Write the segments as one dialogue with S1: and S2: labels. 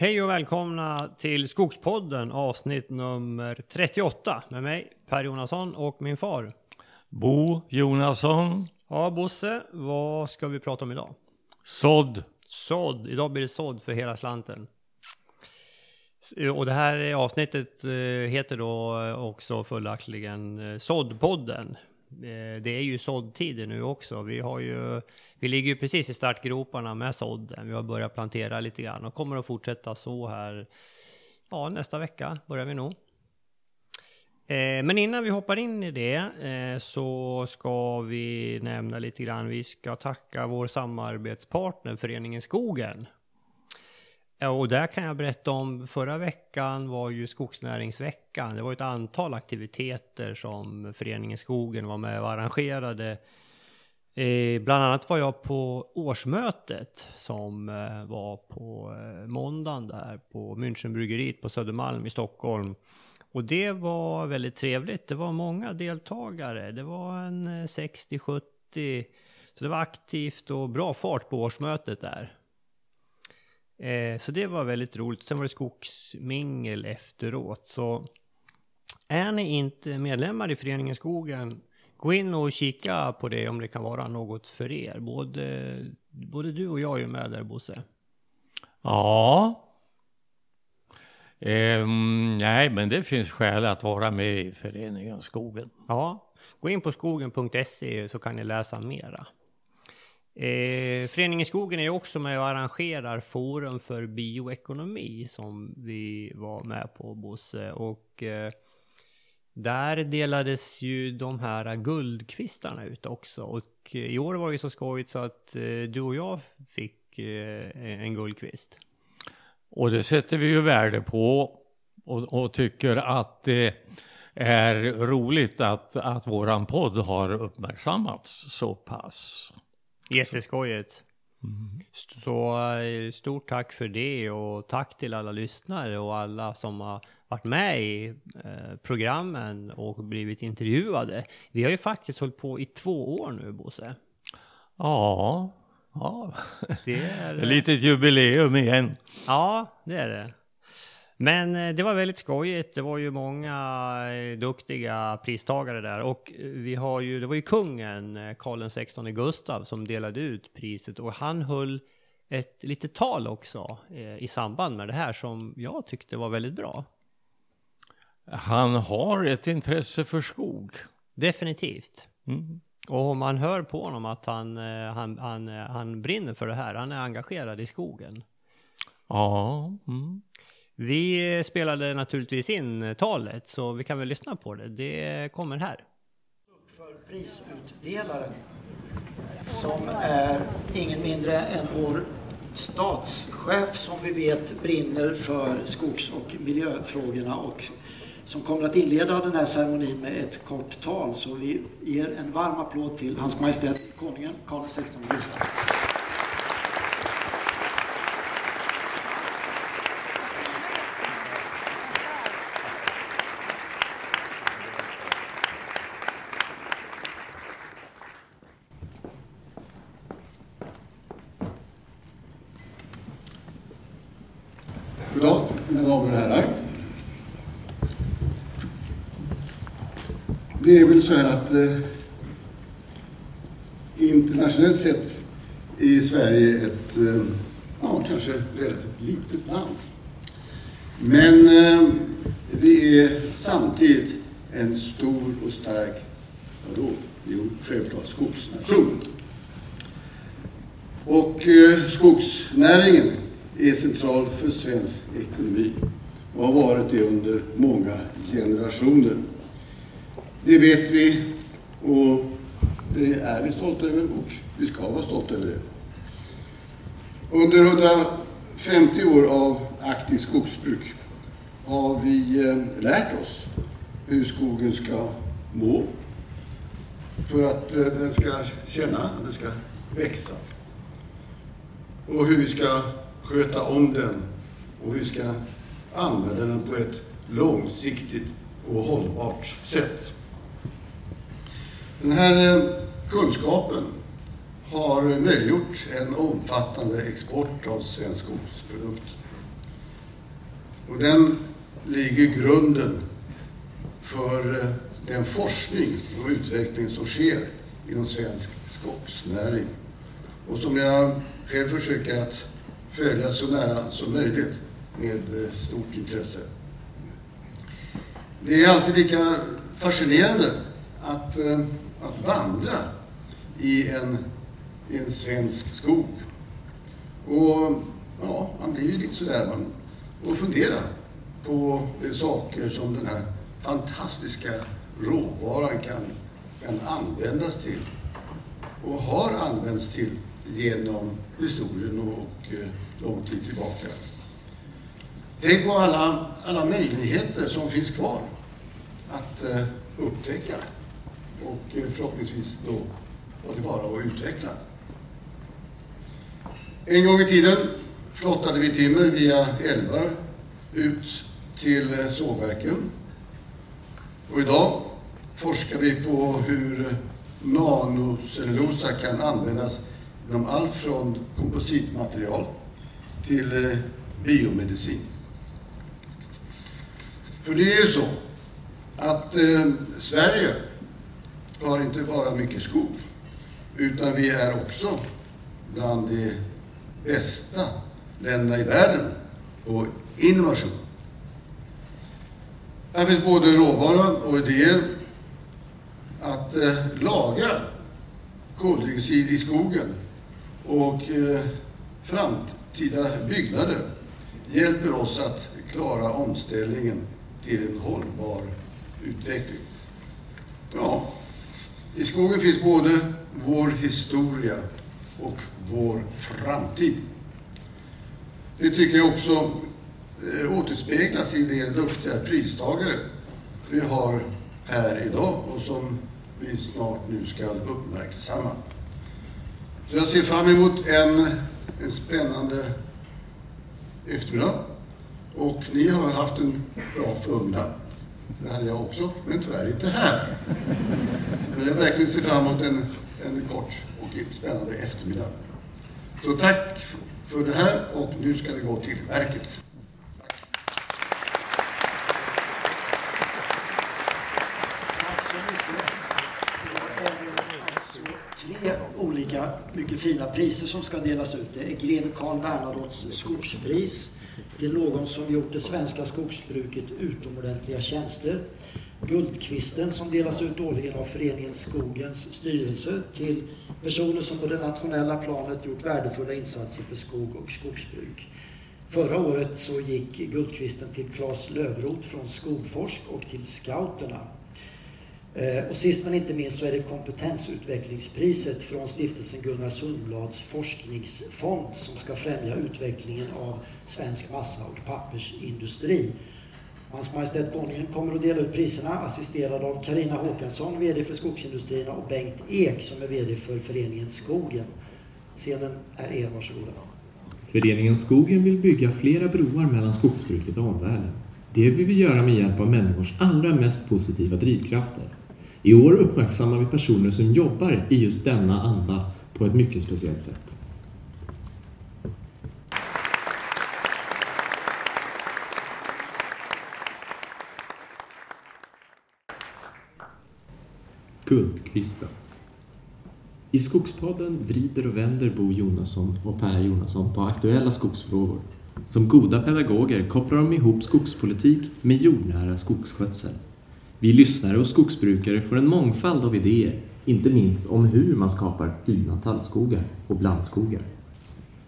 S1: Hej och välkomna till Skogspodden avsnitt nummer 38 med mig Per Jonasson och min far.
S2: Bo Jonasson.
S1: Ja Bosse, vad ska vi prata om idag?
S2: Sådd.
S1: Sådd. Idag blir det sådd för hela slanten. Och det här avsnittet eh, heter då också följaktligen eh, Såddpodden. Eh, det är ju såddtider nu också. Vi, har ju, vi ligger ju precis i startgroparna med sådden. Vi har börjat plantera lite grann och kommer att fortsätta så här. Ja, nästa vecka börjar vi nog. Eh, men innan vi hoppar in i det eh, så ska vi nämna lite grann. Vi ska tacka vår samarbetspartner Föreningen Skogen Ja, och där kan jag berätta om förra veckan var ju skogsnäringsveckan. Det var ett antal aktiviteter som Föreningen Skogen var med och arrangerade. Eh, bland annat var jag på årsmötet som eh, var på eh, måndagen där på Münchenbryggeriet på Södermalm i Stockholm. Och det var väldigt trevligt. Det var många deltagare. Det var en eh, 60-70. Så det var aktivt och bra fart på årsmötet där. Eh, så det var väldigt roligt. Sen var det skogsmingel efteråt. Så är ni inte medlemmar i Föreningen Skogen, gå in och kika på det om det kan vara något för er. Både, både du och jag är ju med där Bosse.
S2: Ja. Um, nej, men det finns skäl att vara med i Föreningen Skogen.
S1: Ja, gå in på skogen.se så kan ni läsa mera. Eh, Föreningen Skogen är också med och arrangerar Forum för bioekonomi som vi var med på Bosse. Och eh, där delades ju de här guldkvistarna ut också. Och eh, i år var det så skojigt så att eh, du och jag fick eh, en guldkvist.
S2: Och det sätter vi ju värde på och, och tycker att det är roligt att, att våran podd har uppmärksammats så pass.
S1: Jätteskojigt. Mm. Så eh, stort tack för det och tack till alla lyssnare och alla som har varit med i eh, programmen och blivit intervjuade. Vi har ju faktiskt hållit på i två år nu, Bosse.
S2: Ja, ja. det är... Ett litet jubileum igen.
S1: Ja, det är det. Men eh, det var väldigt skojigt. Det var ju många eh, duktiga pristagare där och eh, vi har ju, det var ju kungen Karl XVI Gustav som delade ut priset och han höll ett litet tal också i samband med det här som jag tyckte var väldigt bra.
S2: Han har ett intresse för skog.
S1: Definitivt. Mm. Och man hör på honom att han, han, han, han brinner för det här. Han är engagerad i skogen.
S2: Ja. Mm.
S1: Vi spelade naturligtvis in eh, talet så vi kan väl lyssna på det. Det kommer här.
S3: För prisutdelaren som är ingen mindre än vår statschef som vi vet brinner för skogs och miljöfrågorna och som kommer att inleda den här ceremonin med ett kort tal. Så vi ger en varm applåd till Hans Majestät Konungen Karl XVI Gustaf. Mina damer och herrar.
S4: det är väl så här att eh, internationellt sett är Sverige ett, eh, ja kanske relativt litet land. Men eh, vi är samtidigt en stor och stark, vadå? Jo, självklart skogsnation. Och eh, skogsnäringen är central för svensk ekonomi och har varit det under många generationer. Det vet vi och det är vi stolta över och vi ska vara stolta över det. Under 150 år av aktivt skogsbruk har vi eh, lärt oss hur skogen ska må för att eh, den ska känna att den ska växa. Och hur vi ska sköta om den och hur vi ska använda den på ett långsiktigt och hållbart sätt. Den här eh, kunskapen har möjliggjort en omfattande export av svensk skogsprodukt. Och den ligger grunden för eh, den forskning och utveckling som sker inom svensk skogsnäring och som jag själv försöker att följa så nära som möjligt med eh, stort intresse. Det är alltid lika fascinerande att, eh, att vandra i en, i en svensk skog. Och ja, man blir ju lite sådär, man och fundera på eh, saker som den här fantastiska råvaran kan, kan användas till och har använts till genom historien och och lång tid tillbaka. Tänk på alla, alla möjligheter som finns kvar att eh, upptäcka och eh, förhoppningsvis då ta tillvara och utveckla. En gång i tiden flottade vi timmer via älvar ut till eh, sågverken. Och idag forskar vi på hur eh, nanocellulosa kan användas inom allt från kompositmaterial till eh, biomedicin. För det är ju så att eh, Sverige har inte bara mycket skog, utan vi är också bland de bästa länderna i världen på innovation. Här finns både råvara och idéer att eh, lagra koldioxid i skogen och eh, framtida byggnader hjälper oss att klara omställningen till en hållbar utveckling. Ja, i skogen finns både vår historia och vår framtid. Det tycker jag också eh, återspeglas i de duktiga pristagare vi har här idag och som vi snart nu ska uppmärksamma. Så jag ser fram emot en, en spännande eftermiddag. Och ni har haft en bra förmiddag. Det hade jag också, men tyvärr inte här. Men jag verkligen ser fram emot en, en kort och spännande eftermiddag. Så tack för det här och nu ska vi gå till verket.
S3: Tack så mycket. Det är alltså tre olika mycket fina priser som ska delas ut. Det är greve Carl Bernadottes skogspris till någon som gjort det svenska skogsbruket utomordentliga tjänster. Guldkvisten som delas ut årligen av föreningen Skogens styrelse till personer som på det nationella planet gjort värdefulla insatser för skog och skogsbruk. Förra året så gick Guldkvisten till Claes Lövrot från Skogforsk och till Scouterna. Eh, och sist men inte minst så är det kompetensutvecklingspriset från stiftelsen Gunnar Sundblads forskningsfond som ska främja utvecklingen av svensk massa och pappersindustri. Hans Majestät Konungen kommer att dela ut priserna assisterad av Karina Håkansson, VD för Skogsindustrierna och Bengt Ek som är VD för föreningen Skogen. Scenen är er, varsågoda.
S5: Föreningen Skogen vill bygga flera broar mellan skogsbruket och omvärlden. Det vill vi göra med hjälp av människors allra mest positiva drivkrafter. I år uppmärksammar vi personer som jobbar i just denna anda på ett mycket speciellt sätt. Guldkvisten I Skogspodden vrider och vänder Bo Jonasson och Per Jonasson på aktuella skogsfrågor. Som goda pedagoger kopplar de ihop skogspolitik med jordnära skogsskötsel. Vi lyssnare och skogsbrukare får en mångfald av idéer, inte minst om hur man skapar fina tallskogar och blandskogar.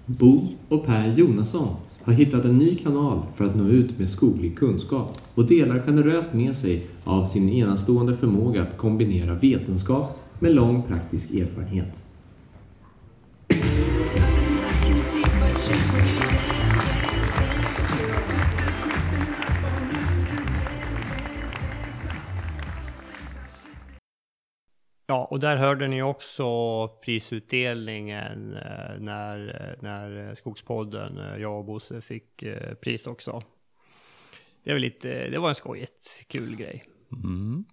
S5: Bo och Per Jonasson har hittat en ny kanal för att nå ut med skoglig kunskap och delar generöst med sig av sin enastående förmåga att kombinera vetenskap med lång praktisk erfarenhet.
S1: Ja, och där hörde ni också prisutdelningen eh, när, när Skogspodden, eh, jag och Bosse fick eh, pris också. Det var lite, det var en skojigt kul grej.
S2: Mm.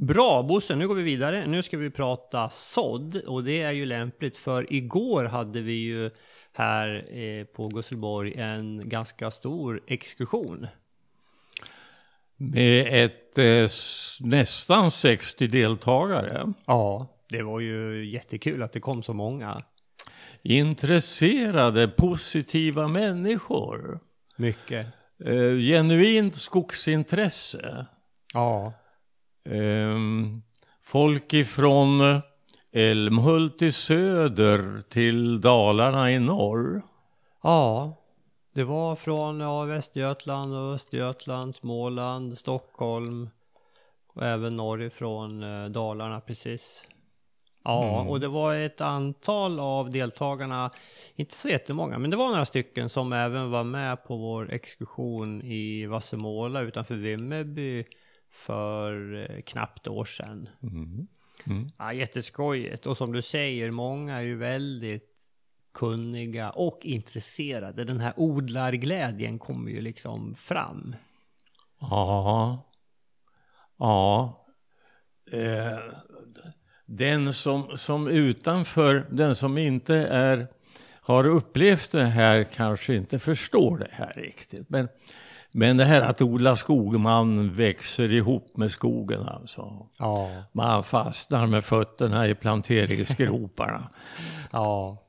S1: Bra Bosse, nu går vi vidare. Nu ska vi prata sådd och det är ju lämpligt för igår hade vi ju här eh, på Gusselborg en ganska stor exkursion.
S2: Med ett eh, nästan 60 deltagare.
S1: Ja, det var ju jättekul att det kom så många.
S2: Intresserade, positiva människor.
S1: Mycket.
S2: Eh, genuint skogsintresse.
S1: Ja.
S2: Ehm, folk ifrån Älmhult i söder till Dalarna i norr.
S1: Ja, det var från ja, Västergötland och Östergötland, Småland, Stockholm och även norrifrån eh, Dalarna precis. Ja, och det var ett antal av deltagarna, inte så jättemånga, men det var några stycken som även var med på vår exkursion i Vassemåla utanför Vimmerby för eh, knappt år sedan. Ja, jätteskojigt. Och som du säger, många är ju väldigt kunniga och intresserade. Den här odlarglädjen kommer ju liksom fram.
S2: Ja. Ja. Eh, den som, som utanför, den som inte är, har upplevt det här kanske inte förstår det här riktigt. Men, men det här att odla skog, man växer ihop med skogen alltså.
S1: Ja.
S2: Man fastnar med fötterna i planteringsgroparna.
S1: Ja.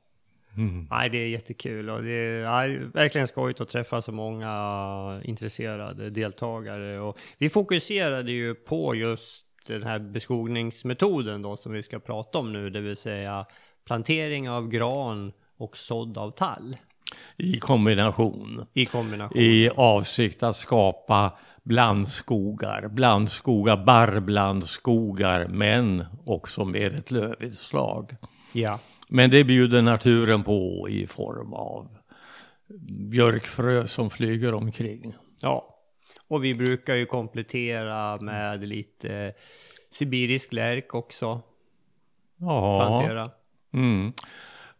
S1: Nej, det är jättekul och det är nej, verkligen skojigt att träffa så många intresserade deltagare. Och vi fokuserade ju på just den här beskogningsmetoden då som vi ska prata om nu, det vill säga plantering av gran och sådd av tall
S2: I kombination.
S1: i kombination.
S2: I avsikt att skapa blandskogar, blandskogar, barrblandskogar, men också med ett lövinslag.
S1: Ja.
S2: Men det bjuder naturen på i form av björkfrö som flyger omkring.
S1: Ja, och vi brukar ju komplettera med lite sibirisk lärk också.
S2: Ja,
S1: Plantera.
S2: mm.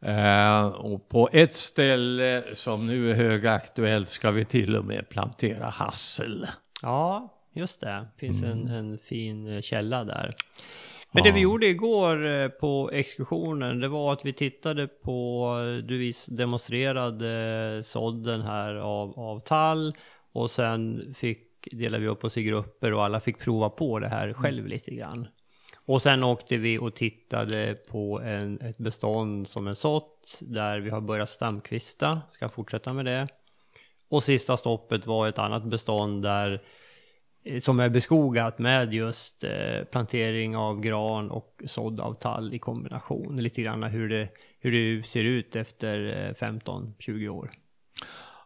S2: eh, och på ett ställe som nu är högaktuellt ska vi till och med plantera hassel.
S1: Ja, just det. finns en, en fin eh, källa där. Men det vi gjorde igår eh, på exkursionen, det var att vi tittade på, eh, du demonstrerade sådden här av, av tall och sen fick, delade vi upp oss i grupper och alla fick prova på det här själv lite grann. Och sen åkte vi och tittade på en, ett bestånd som är sått där vi har börjat stamkvista, ska fortsätta med det. Och sista stoppet var ett annat bestånd där eh, Eh, som är beskogat med just eh, plantering av gran och sådd av tall i kombination. Lite grann hur det, hur det ser ut efter eh, 15-20 år.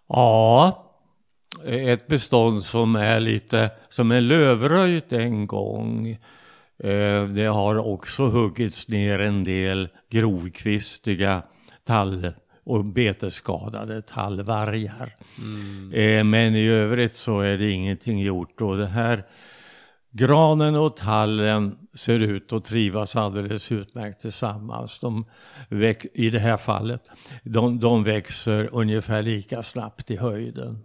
S2: Ja, ett bestånd som är lite, som är lövröjt en gång. Det har också huggits ner en del grovkvistiga tall och betesskadade tallvargar. Eh, Men i övrigt så är det ingenting gjort och det här Granen och tallen ser ut att trivas alldeles utmärkt tillsammans. De väx, I det här fallet, de, de växer ungefär lika snabbt i höjden.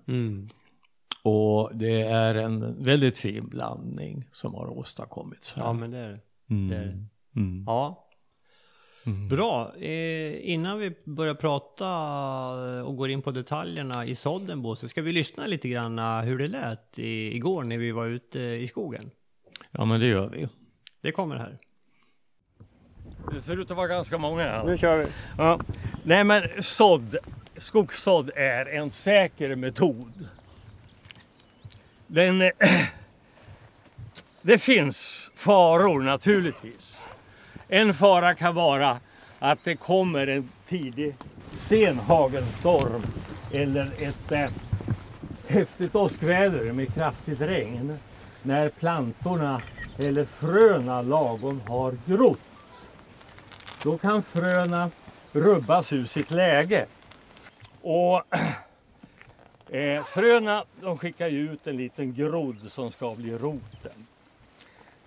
S2: Och det är en väldigt fin blandning som har åstadkommits här.
S1: Ja, men det är det.
S2: Mm.
S1: det, är det.
S2: Mm.
S1: Ja. Bra. Eh, innan vi börjar prata och går in på detaljerna i sådden Bo, så ska vi lyssna lite grann hur det lät i, igår när vi var ute i skogen.
S2: ja, men det gör vi.
S1: Det kommer här.
S2: Det ser ut att vara ganska många här.
S1: Nu kör vi.
S2: Ja. Nej men sådd, skogssådd är en säker metod. Den, eh, det finns faror naturligtvis. En fara kan vara att det kommer en tidig sen hagelstorm eller ett eh, häftigt åskväder med kraftigt regn när plantorna eller fröna lagom har grott. Då kan fröna rubbas ur sitt läge. Och eh, fröna de skickar ju ut en liten grodd som ska bli roten.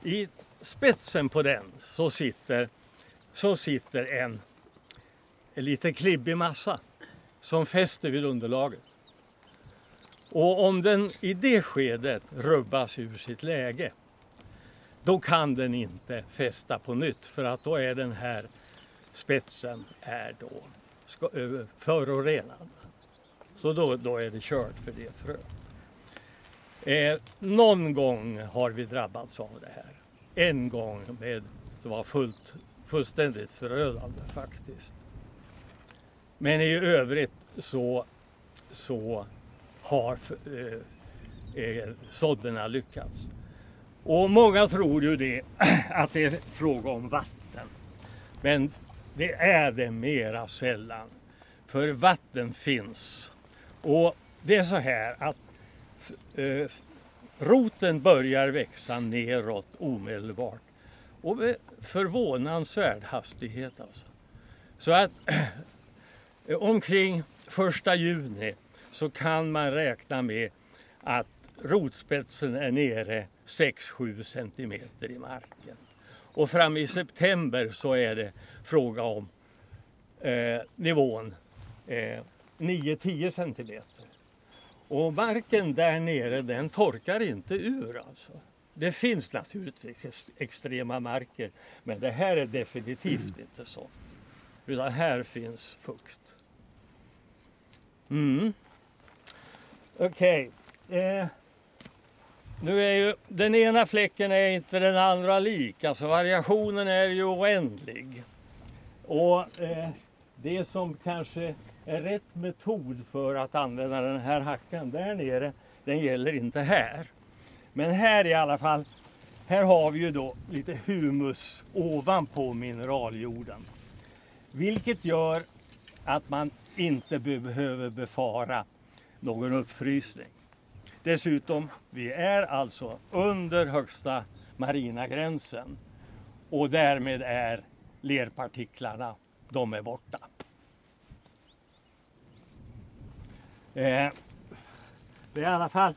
S2: I spetsen på den så sitter, så sitter en, en liten klibbig massa som fäster vid underlaget. Och om den i det skedet rubbas ur sitt läge då kan den inte fästa på nytt för att då är den här spetsen är då förorenad. Så då, då är det kört för det fröet. Eh, någon gång har vi drabbats av det här. En gång med, som var fullt, fullständigt förödande faktiskt. Men i övrigt så, så har eh, eh sådderna lyckats. Och många tror ju det, att det är fråga om vatten. Men det är det mera sällan. För vatten finns. Och det är så här att eh, roten börjar växa neråt omedelbart. Och med förvånansvärd hastighet alltså. Så att omkring första juni så kan man räkna med att rotspetsen är nere 6-7 centimeter i marken. Och fram i september så är det fråga om eh, nivån eh, 9-10 centimeter. Och marken där nere den torkar inte ur alltså. Det finns naturligtvis extrema marker men det här är definitivt inte så. Utan här finns fukt. Mm. Okej. Eh, nu är ju den ena fläcken är inte den andra lik. Alltså variationen är ju oändlig. Och eh, det som kanske rätt metod för att använda den här hackan där nere, den gäller inte här. Men här i alla fall, här har vi ju då lite humus ovanpå mineraljorden. Vilket gör att man inte behöver befara någon uppfrysning. Dessutom, vi är alltså under högsta marina gränsen och därmed är lerpartiklarna, de är borta. Eh, det är i alla fall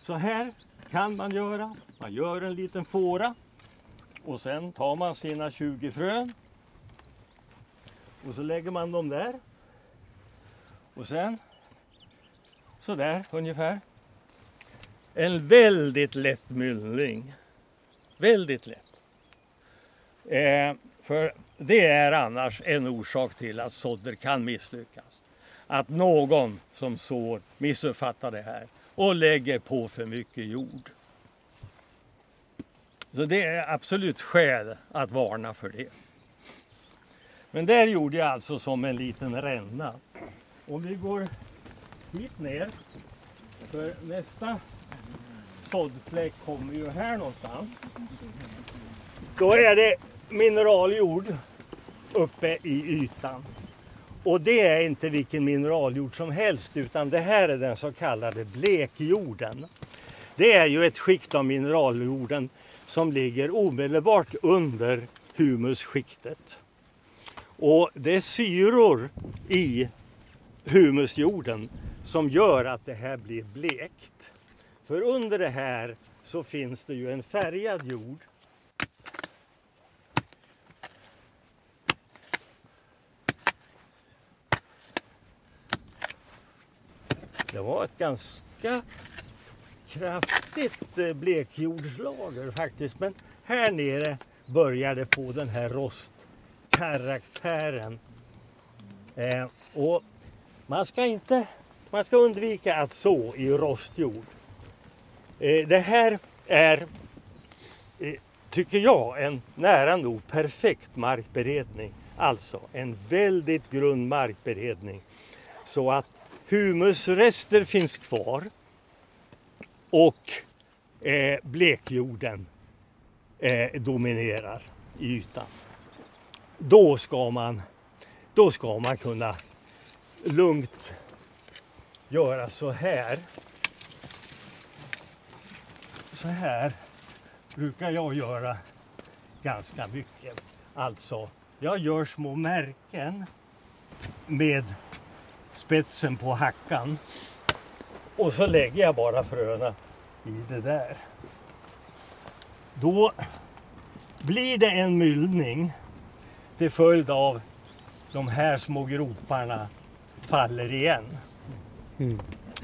S2: så här kan man göra. Man gör en liten fåra och sen tar man sina 20 frön och så lägger man dem där. Och sen så där ungefär. En väldigt lätt myllning. Väldigt lätt. Eh, för det är annars en orsak till att sådder kan misslyckas. Att någon som sår missuppfattar det här och lägger på för mycket jord. Så det är absolut skäl att varna för det. Men där gjorde jag alltså som en liten ränna. Om vi går hit ner, för nästa såddfläck kommer ju här någonstans. Då är det mineraljord uppe i ytan. Och det är inte vilken mineraljord som helst utan det här är den så kallade blekjorden. Det är ju ett skikt av mineraljorden som ligger omedelbart under humusskiktet. Och det är syror i humusjorden som gör att det här blir blekt. För under det här så finns det ju en färgad jord. Det var ett ganska kraftigt eh, blekjordslager faktiskt. Men här nere börjar det få den här rostkaraktären. Eh, och man ska inte, man ska undvika att så i rostjord. Eh, det här är, eh, tycker jag, en nära nog perfekt markberedning. Alltså en väldigt grund markberedning. Så att humusrester finns kvar och eh, blekjorden eh, dominerar i ytan. Då ska man, då ska man kunna lugnt göra så här. Så här brukar jag göra ganska mycket. Alltså, jag gör små märken med spetsen på hackan. Och så lägger jag bara fröna i det där. Då blir det en myllning till följd av de här små groparna faller igen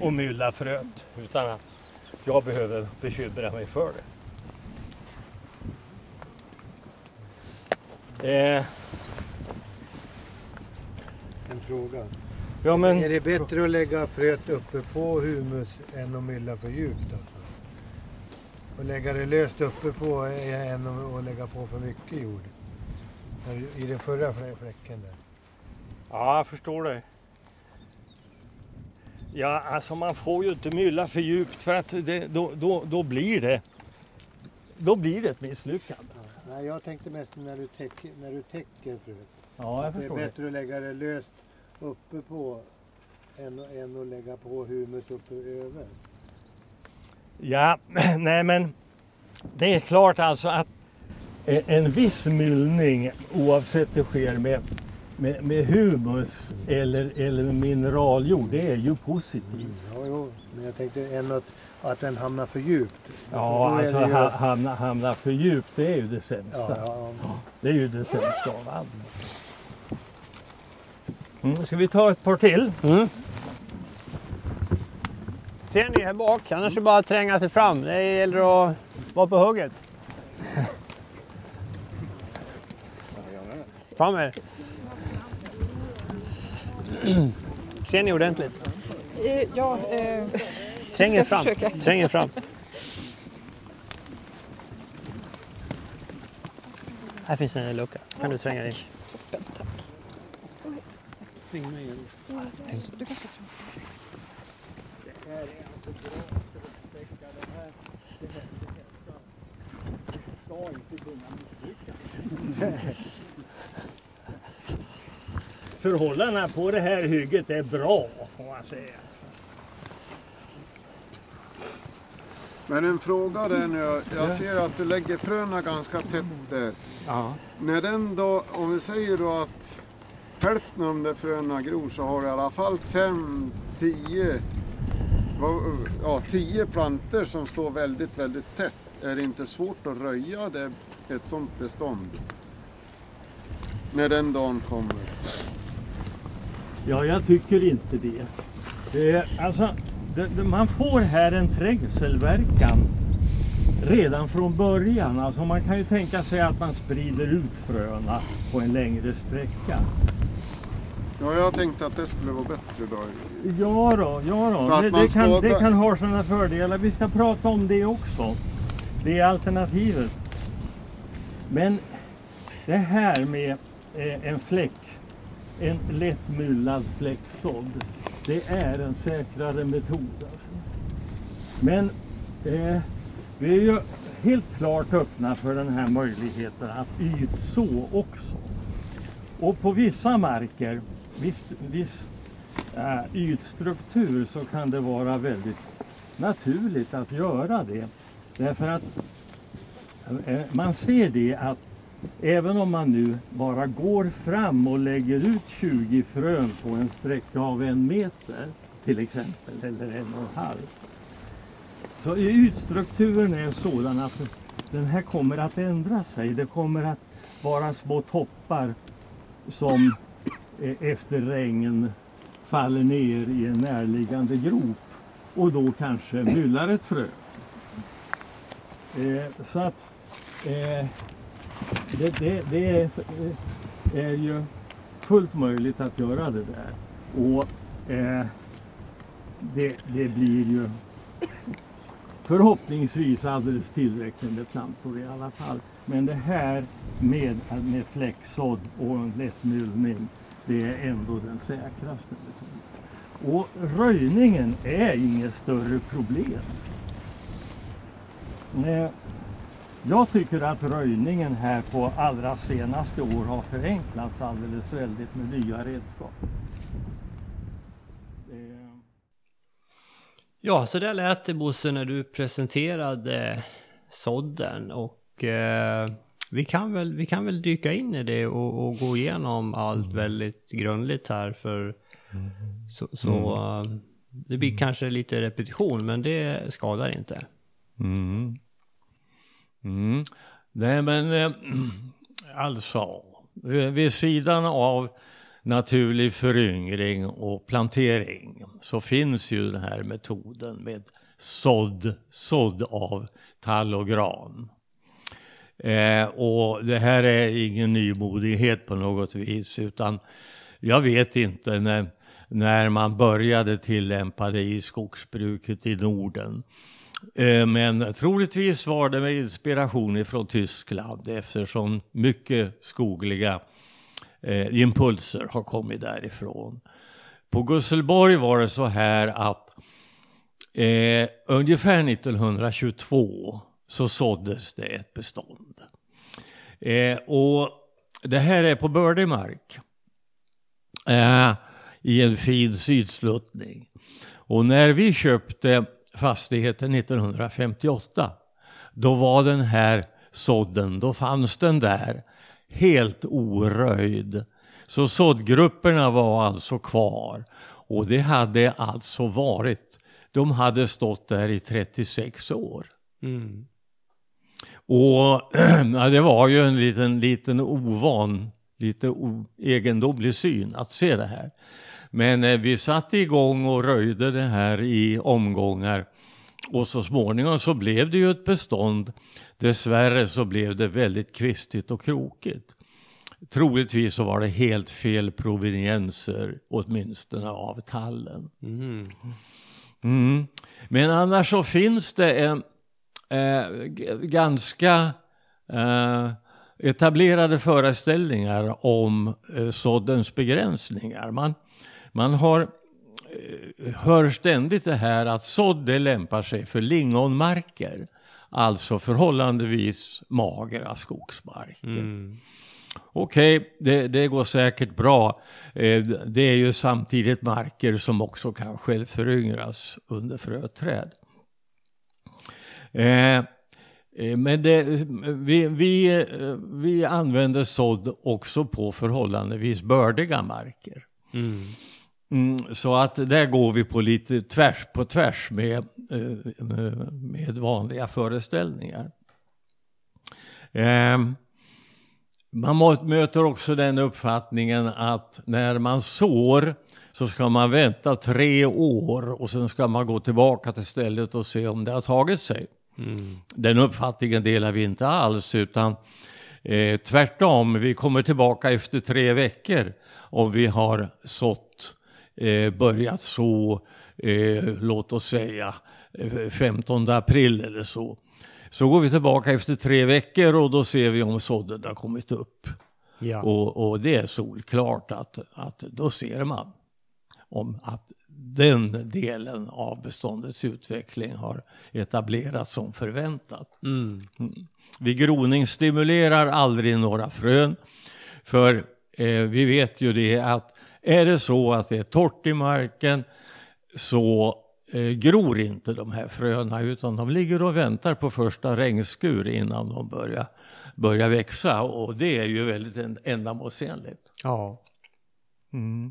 S2: och myllar fröet utan att jag behöver bekymra mig för det. Eh,
S6: En fråga.
S2: Ja, men,
S6: Är det bättre att lägga fröet uppe på humus än att mylla för djupt? Alltså? Och lägga det löst uppe på är än att att lägga på för mycket jord? I den förra flä- fläcken där.
S2: ja, jag förstår det. Ja, alltså man får ju inte mylla för djupt för att det, då, då, då blir det då blir det ett misslyckande.
S6: Nej, jag tänkte mest när du täcker, när du täcker fröet.
S2: Ja, jag
S6: Det är
S2: förstår det.
S6: bättre att lägga det löst uppe på än, än att lägga på humus uppe över.
S2: Ja, nej men det är klart alltså att eh, en viss myllning oavsett det sker med, med, med humus eller, eller mineraljord, det är ju positivt.
S6: Ja, jo, men jag tänkte än att, att den hamnar för djupt.
S2: Ja, alltså
S6: det ju-
S2: ha, hamna, hamna för djupt, det är ju det
S6: Ja,
S2: sämsta.
S6: ja, ja.
S2: Det är ju det sämsta av allt. Mm, ska vi ta ett par till?
S1: Ser ni här bak? Annars är det bara att tränga sig fram. Det gäller att vara på hugget. Fram med er. Ser ni ordentligt?
S7: Eh, Ja, eh,
S1: Träng er fram. Träng er fram. Här finns en lucka. Kan du tränga dig in?
S7: du kan stå fram.
S2: Förhållandena på det här hygget är bra, får man säga.
S4: Men en fråga där nu. Jag ser att du lägger fröna ganska tätt där.
S1: Ja.
S4: När den då, om vi säger då att hälften av de där fröna gror så har du i alla fall fem, tio, vad- ja, tio planter som står väldigt, väldigt tätt. Är det inte svårt att röja det, ett sånt bestånd? När den dagen kommer.
S2: Ja, jag tycker inte det. Eh, alltså, det, det, man får här en trängselverkan redan från början. Alltså, man kan ju tänka sig att man sprider ut fröna på en längre sträcka.
S4: Ja, jag tänkte att det skulle vara bättre då.
S2: Ja då, ja då. Det, det, kan, det kan ha sina fördelar. Vi ska prata om det också. Det är alternativet. Men det här med eh, en fläck, en lätt myllad fläcksådd, det är en säkrare metod. Alltså. Men eh, vi är ju helt klart öppna för den här möjligheten att ytså också. Och på vissa marker, viss, viss äh, eh, ytstruktur så kan det vara väldigt naturligt att göra det. Därför att äh, man ser det att även om man nu bara går fram och lägger ut 20 frön på en sträcka av en meter till exempel, eller en och en halv. Så ytstrukturen är sådan att den här kommer att ändra sig. Det kommer att vara små toppar som Eh, efter regn faller ner i en närliggande grop och då kanske myllar ett frö. Eh, så att eh, det, det, det är, är ju fullt möjligt att göra det där. Och eh, det, det blir ju förhoppningsvis alldeles tillräckligt med plantor i alla fall. Men det här med, med fläcksådd och en lätt myllning, det är ändå den säkraste metoden. Och röjningen är inget större problem. Eh, jag tycker att röjningen här på allra senaste år har förenklats alldeles väldigt med nya redskap. Eh.
S1: Ja, så där lät det Bosse när du presenterade eh, sådden och eh, vi, kan väl, vi kan väl dyka in i det och, och gå igenom allt väldigt grundligt här för så, så eh, det blir kanske lite repetition men det skadar inte.
S2: Mm. Mm. Nej men eh, alltså, vid vid sidan av naturlig föryngring och plantering så finns ju den här metoden med sådd, sådd av tall och gran. Eh, och det här är ingen nymodighet på något vis utan jag vet inte när, när man började tillämpa det i skogsbruket i Norden. Eh, Men troligtvis var det med inspiration ifrån Tyskland eftersom mycket skogliga eh, impulser har kommit därifrån. På Gusselborg var det så här att eh, ungefär 1922 så såddes det ett bestånd. Eh, och det här är på bördig mark. Eh, I en fin sydsluttning. Och när vi köpte fastigheten 1958 då var den här sådden, då fanns den där helt oröjd. Så såddgrupperna var alltså kvar. Och det hade alltså varit, de hade stått där i 36 år.
S1: Mm.
S2: Och ja, det var ju en liten, liten ovan, lite o, egendomlig syn att se det här. Men eh, vi satte igång och röjde det här i omgångar. Och så småningom så blev det ju ett bestånd. Dessvärre så blev det väldigt kvistigt och krokigt. Troligtvis så var det helt fel provenienser, åtminstone av tallen.
S1: Mm.
S2: Mm. Men annars så finns det en eh, ganska eh, etablerade föreställningar om eh, såddens begränsningar. Man, man har, eh, hör ständigt det här att sådd lämpar sig för lingonmarker. Alltså förhållandevis magra skogsmarker.
S1: Mm.
S2: Okej, det, det går säkert bra. Eh, det är ju samtidigt marker som också kan självföryngras under fröträd. Eh, eh, men det, vi, vi, eh, vi använder sådd också på förhållandevis bördiga marker.
S1: Mm.
S2: Mm, så att där går vi på lite tvärs på tvärs med, eh, med vanliga föreställningar. Ehm, man möter också den uppfattningen att när man sår så ska man vänta tre år och sen ska man gå tillbaka till stället och se om det har tagit sig.
S1: Mm.
S2: Den uppfattningen delar vi inte alls utan eh, tvärtom, vi kommer tillbaka efter tre veckor och vi har sått, eh, börjat så, eh, låt oss säga eh, 15 april eller så. Så går vi tillbaka efter tre veckor och då ser vi om sådden har kommit upp.
S1: Ja.
S2: Och, och det är solklart att, att då ser man om att den delen av beståndets utveckling har etablerats som förväntat.
S1: Mm.
S2: Vi groning stimulerar aldrig några frön. För eh, vi vet ju det att är det så att det är torrt i marken så eh, gror inte de här fröna utan de ligger och väntar på första regnskur innan de börjar, börjar växa och det är ju väldigt en- ändamålsenligt.
S1: Ja.
S2: Eh,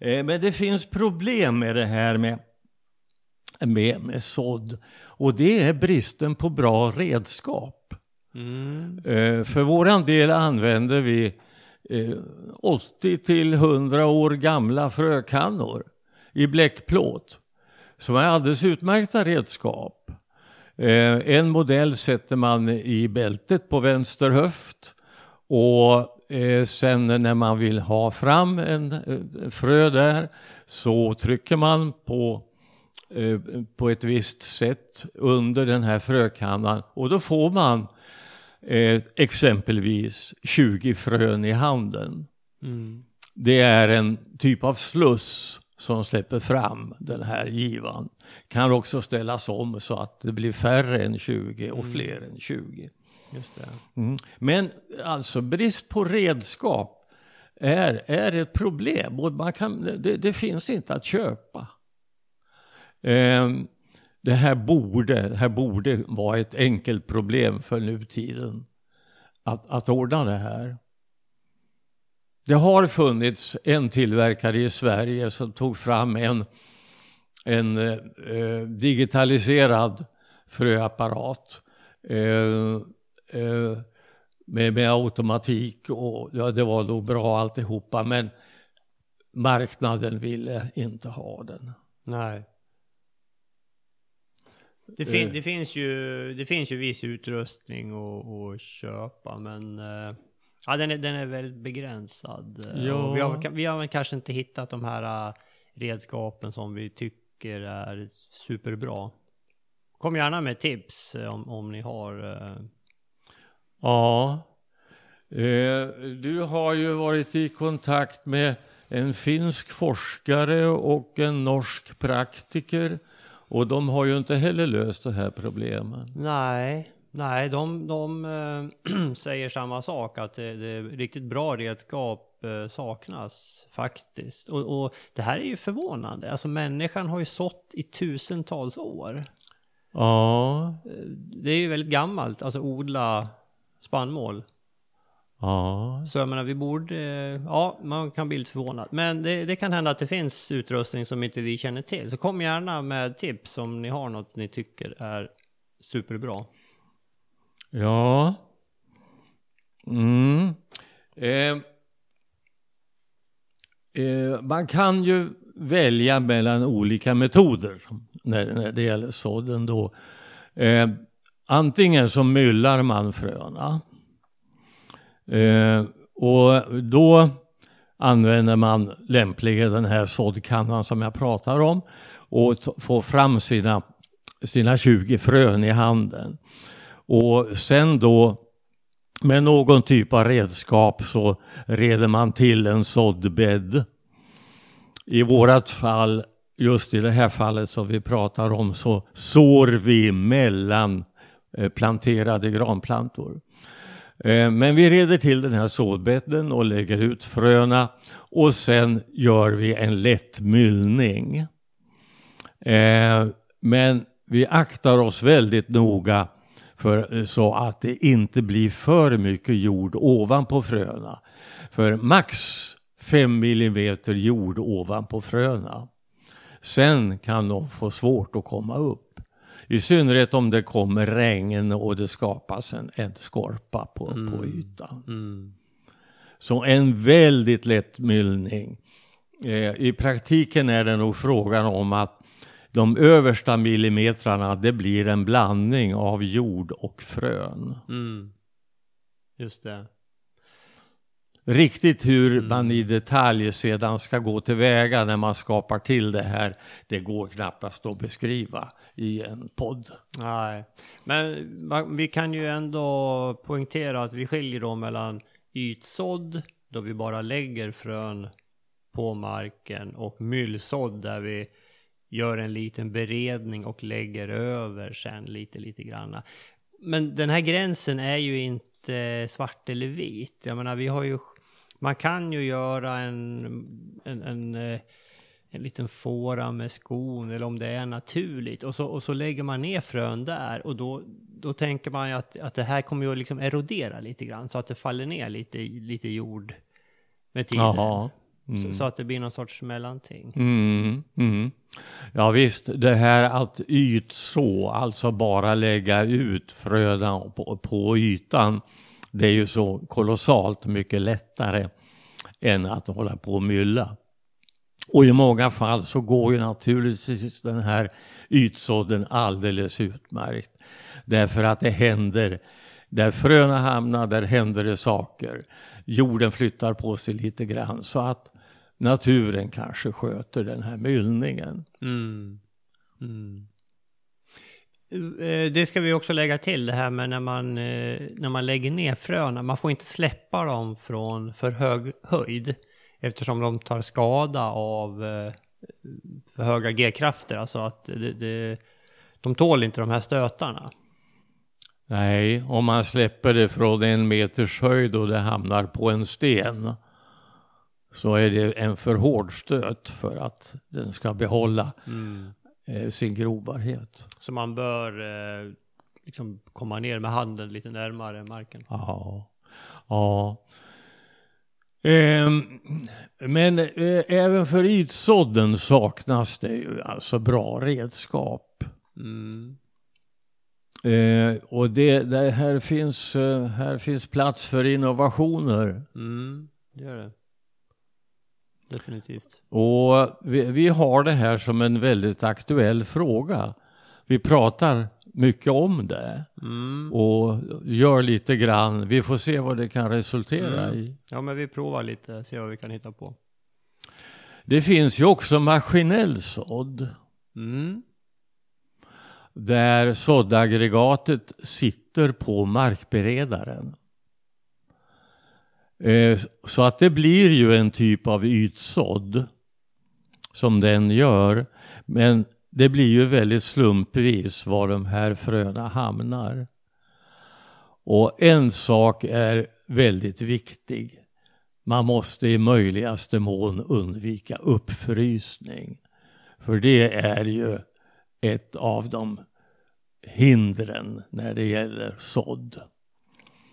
S2: Men det finns problem med det här med, med, med sådd. Och det är bristen på bra redskap.
S1: Mm.
S2: Eh, För våran del använder vi eh, 80 till 100 år gamla frökannor i bläckplåt. Som är alldeles utmärkta redskap. Eh, En modell sätter man i bältet på vänster höft. Och eh, sen när man vill ha fram en eh, frö där så trycker man på, eh, på ett visst sätt under den här frökannan och då får man eh, exempelvis 20 frön i handen.
S1: Mm.
S2: Det är en typ av sluss som släpper fram den här givan. Kan också ställas om så att det blir färre än 20 och fler än 20.
S1: Just det.
S2: Mm. Men alltså brist på redskap är, är ett problem och man kan, det, det finns inte att köpa. Um, det här borde, här borde vara ett enkelt problem för nutiden att, att ordna det här. Det har funnits en tillverkare i Sverige som tog fram en, en eh, eh digitaliserad fröapparat. Eh, eh, med, med automatik och ja, det var nog bra alltihopa men marknaden ville inte ha den.
S1: Nej. Det, fin-
S2: Eh.
S1: det, finns ju, det finns ju viss utrustning att, köpa men eh, Ja, den är, den är väldigt begränsad. Eh,
S2: Ja.
S1: Vi, har, vi har kanske inte hittat de här eh, redskapen som vi tycker är superbra. Kom gärna med tips om, om ni har.
S2: Ja, eh, du har ju varit i kontakt med en finsk forskare och en norsk praktiker och de har ju inte heller löst det här problemet.
S1: Nej, nej, de, de eh, säger samma sak att det, det riktigt bra redskap eh, saknas faktiskt. Och, och det här är ju förvånande. Alltså människan har ju sått i tusentals år.
S2: Ja,
S1: Det är ju väldigt gammalt, alltså odla spannmål.
S2: ja,
S1: Så jag menar, vi borde, eh, ja, man kan bli lite förvånad. Men det, det kan hända att det finns utrustning som inte vi känner till. Så kom gärna med tips om ni har något ni tycker är superbra.
S2: ja. Mm. Eh, eh, man kan ju välja mellan olika metoder när, när det gäller sådden då. Eh, antingen så myllar man fröna. Eh, och då använder man lämpligen den här såddkannan som jag pratar om och får fram sina, sina 20 frön i handen. Och sen då med någon typ av redskap så reder man till en såddbädd. I vårat fall, just i det här fallet som vi pratar om, så sår vi mellan Eh, planterade granplantor. Eh, men vi reder till den här sådbädden och lägger ut fröna och sen gör vi en lätt myllning. Eh, men vi aktar oss väldigt noga för, så att det inte blir för mycket jord ovanpå fröna. För max 5 millimeter jord ovanpå fröna. Sen kan de få svårt att komma upp. I synnerhet om det kommer regn och det skapas en, en skorpa på, på ytan.
S1: Mm.
S2: Så en väldigt lätt myllning. Eh, I praktiken är det nog frågan om att de översta millimetrarna det blir en blandning av jord och frön.
S1: Mm. Just det.
S2: Riktigt hur man i detalj sedan ska gå tillväga när man skapar till det här, det går knappast att beskriva i en podd.
S1: Nej, men man- vi kan ju ändå poängtera att vi skiljer då mellan ytsådd, då vi bara lägger frön på marken, och myllsådd där vi gör en liten beredning och lägger över sen lite, lite granna. Men den här gränsen är ju inte svart eller vit. Jag menar, vi har ju, man kan ju göra en, en, en eh, en liten fåra med skon eller om det är naturligt och så, och så lägger man ner frön där och då, då tänker man ju att, att det här kommer ju att liksom erodera lite grann så att det faller ner lite, lite jord med tiden.
S2: Jaha.
S1: Så, så att det blir någon sorts mellanting.
S2: Mm, mm. Ja visst, det här att ytså, alltså bara lägga ut fröna på, på ytan, det är ju så kolossalt mycket lättare än att hålla på och mylla. Och i många fall så går ju naturligtvis den här ytsådden alldeles utmärkt. Därför att det händer, där fröna hamnar, där händer det saker. Jorden flyttar på sig lite grann så att naturen kanske sköter den här myllningen.
S1: Mm. Mm. Eh, det ska vi också lägga till det här med när man, eh, när man lägger ner fröna. Man får inte släppa dem från för hög höjd eftersom de tar skada av eh, för höga G-krafter. Alltså att det, det, de tål inte de här stötarna.
S2: Nej, om man släpper det från en meters höjd och det hamnar på en sten så är det en för hård stöt för att den ska behålla eh, sin grobarhet.
S1: Så man bör eh, liksom komma ner med handen lite närmare marken.
S2: Ja, ja. Ehm, men eh, även för ytsådden saknas det ju alltså bra redskap.
S1: Mm.
S2: Eh, och det, det här, finns, eh, här finns plats för innovationer.
S1: Mm, gör det. Definitivt.
S2: Och vi, vi har det här som en väldigt aktuell fråga. Vi pratar mycket om det.
S1: Mm.
S2: Och gör lite grann. Vi får se vad det kan resultera
S1: Mm.
S2: i.
S1: Ja, men vi provar lite, se vad vi kan hitta på.
S2: Det finns ju också maskinell sådd.
S1: Mm.
S2: Där såddaggregatet sitter på markberedaren. Eh, Så att det blir ju en typ av ytsådd som den gör. Men det blir ju väldigt slumpvis var de här fröna hamnar. Och en sak är väldigt viktig. Man måste i möjligaste mån undvika uppfrysning. För det är ju ett av de hindren när det gäller sådd.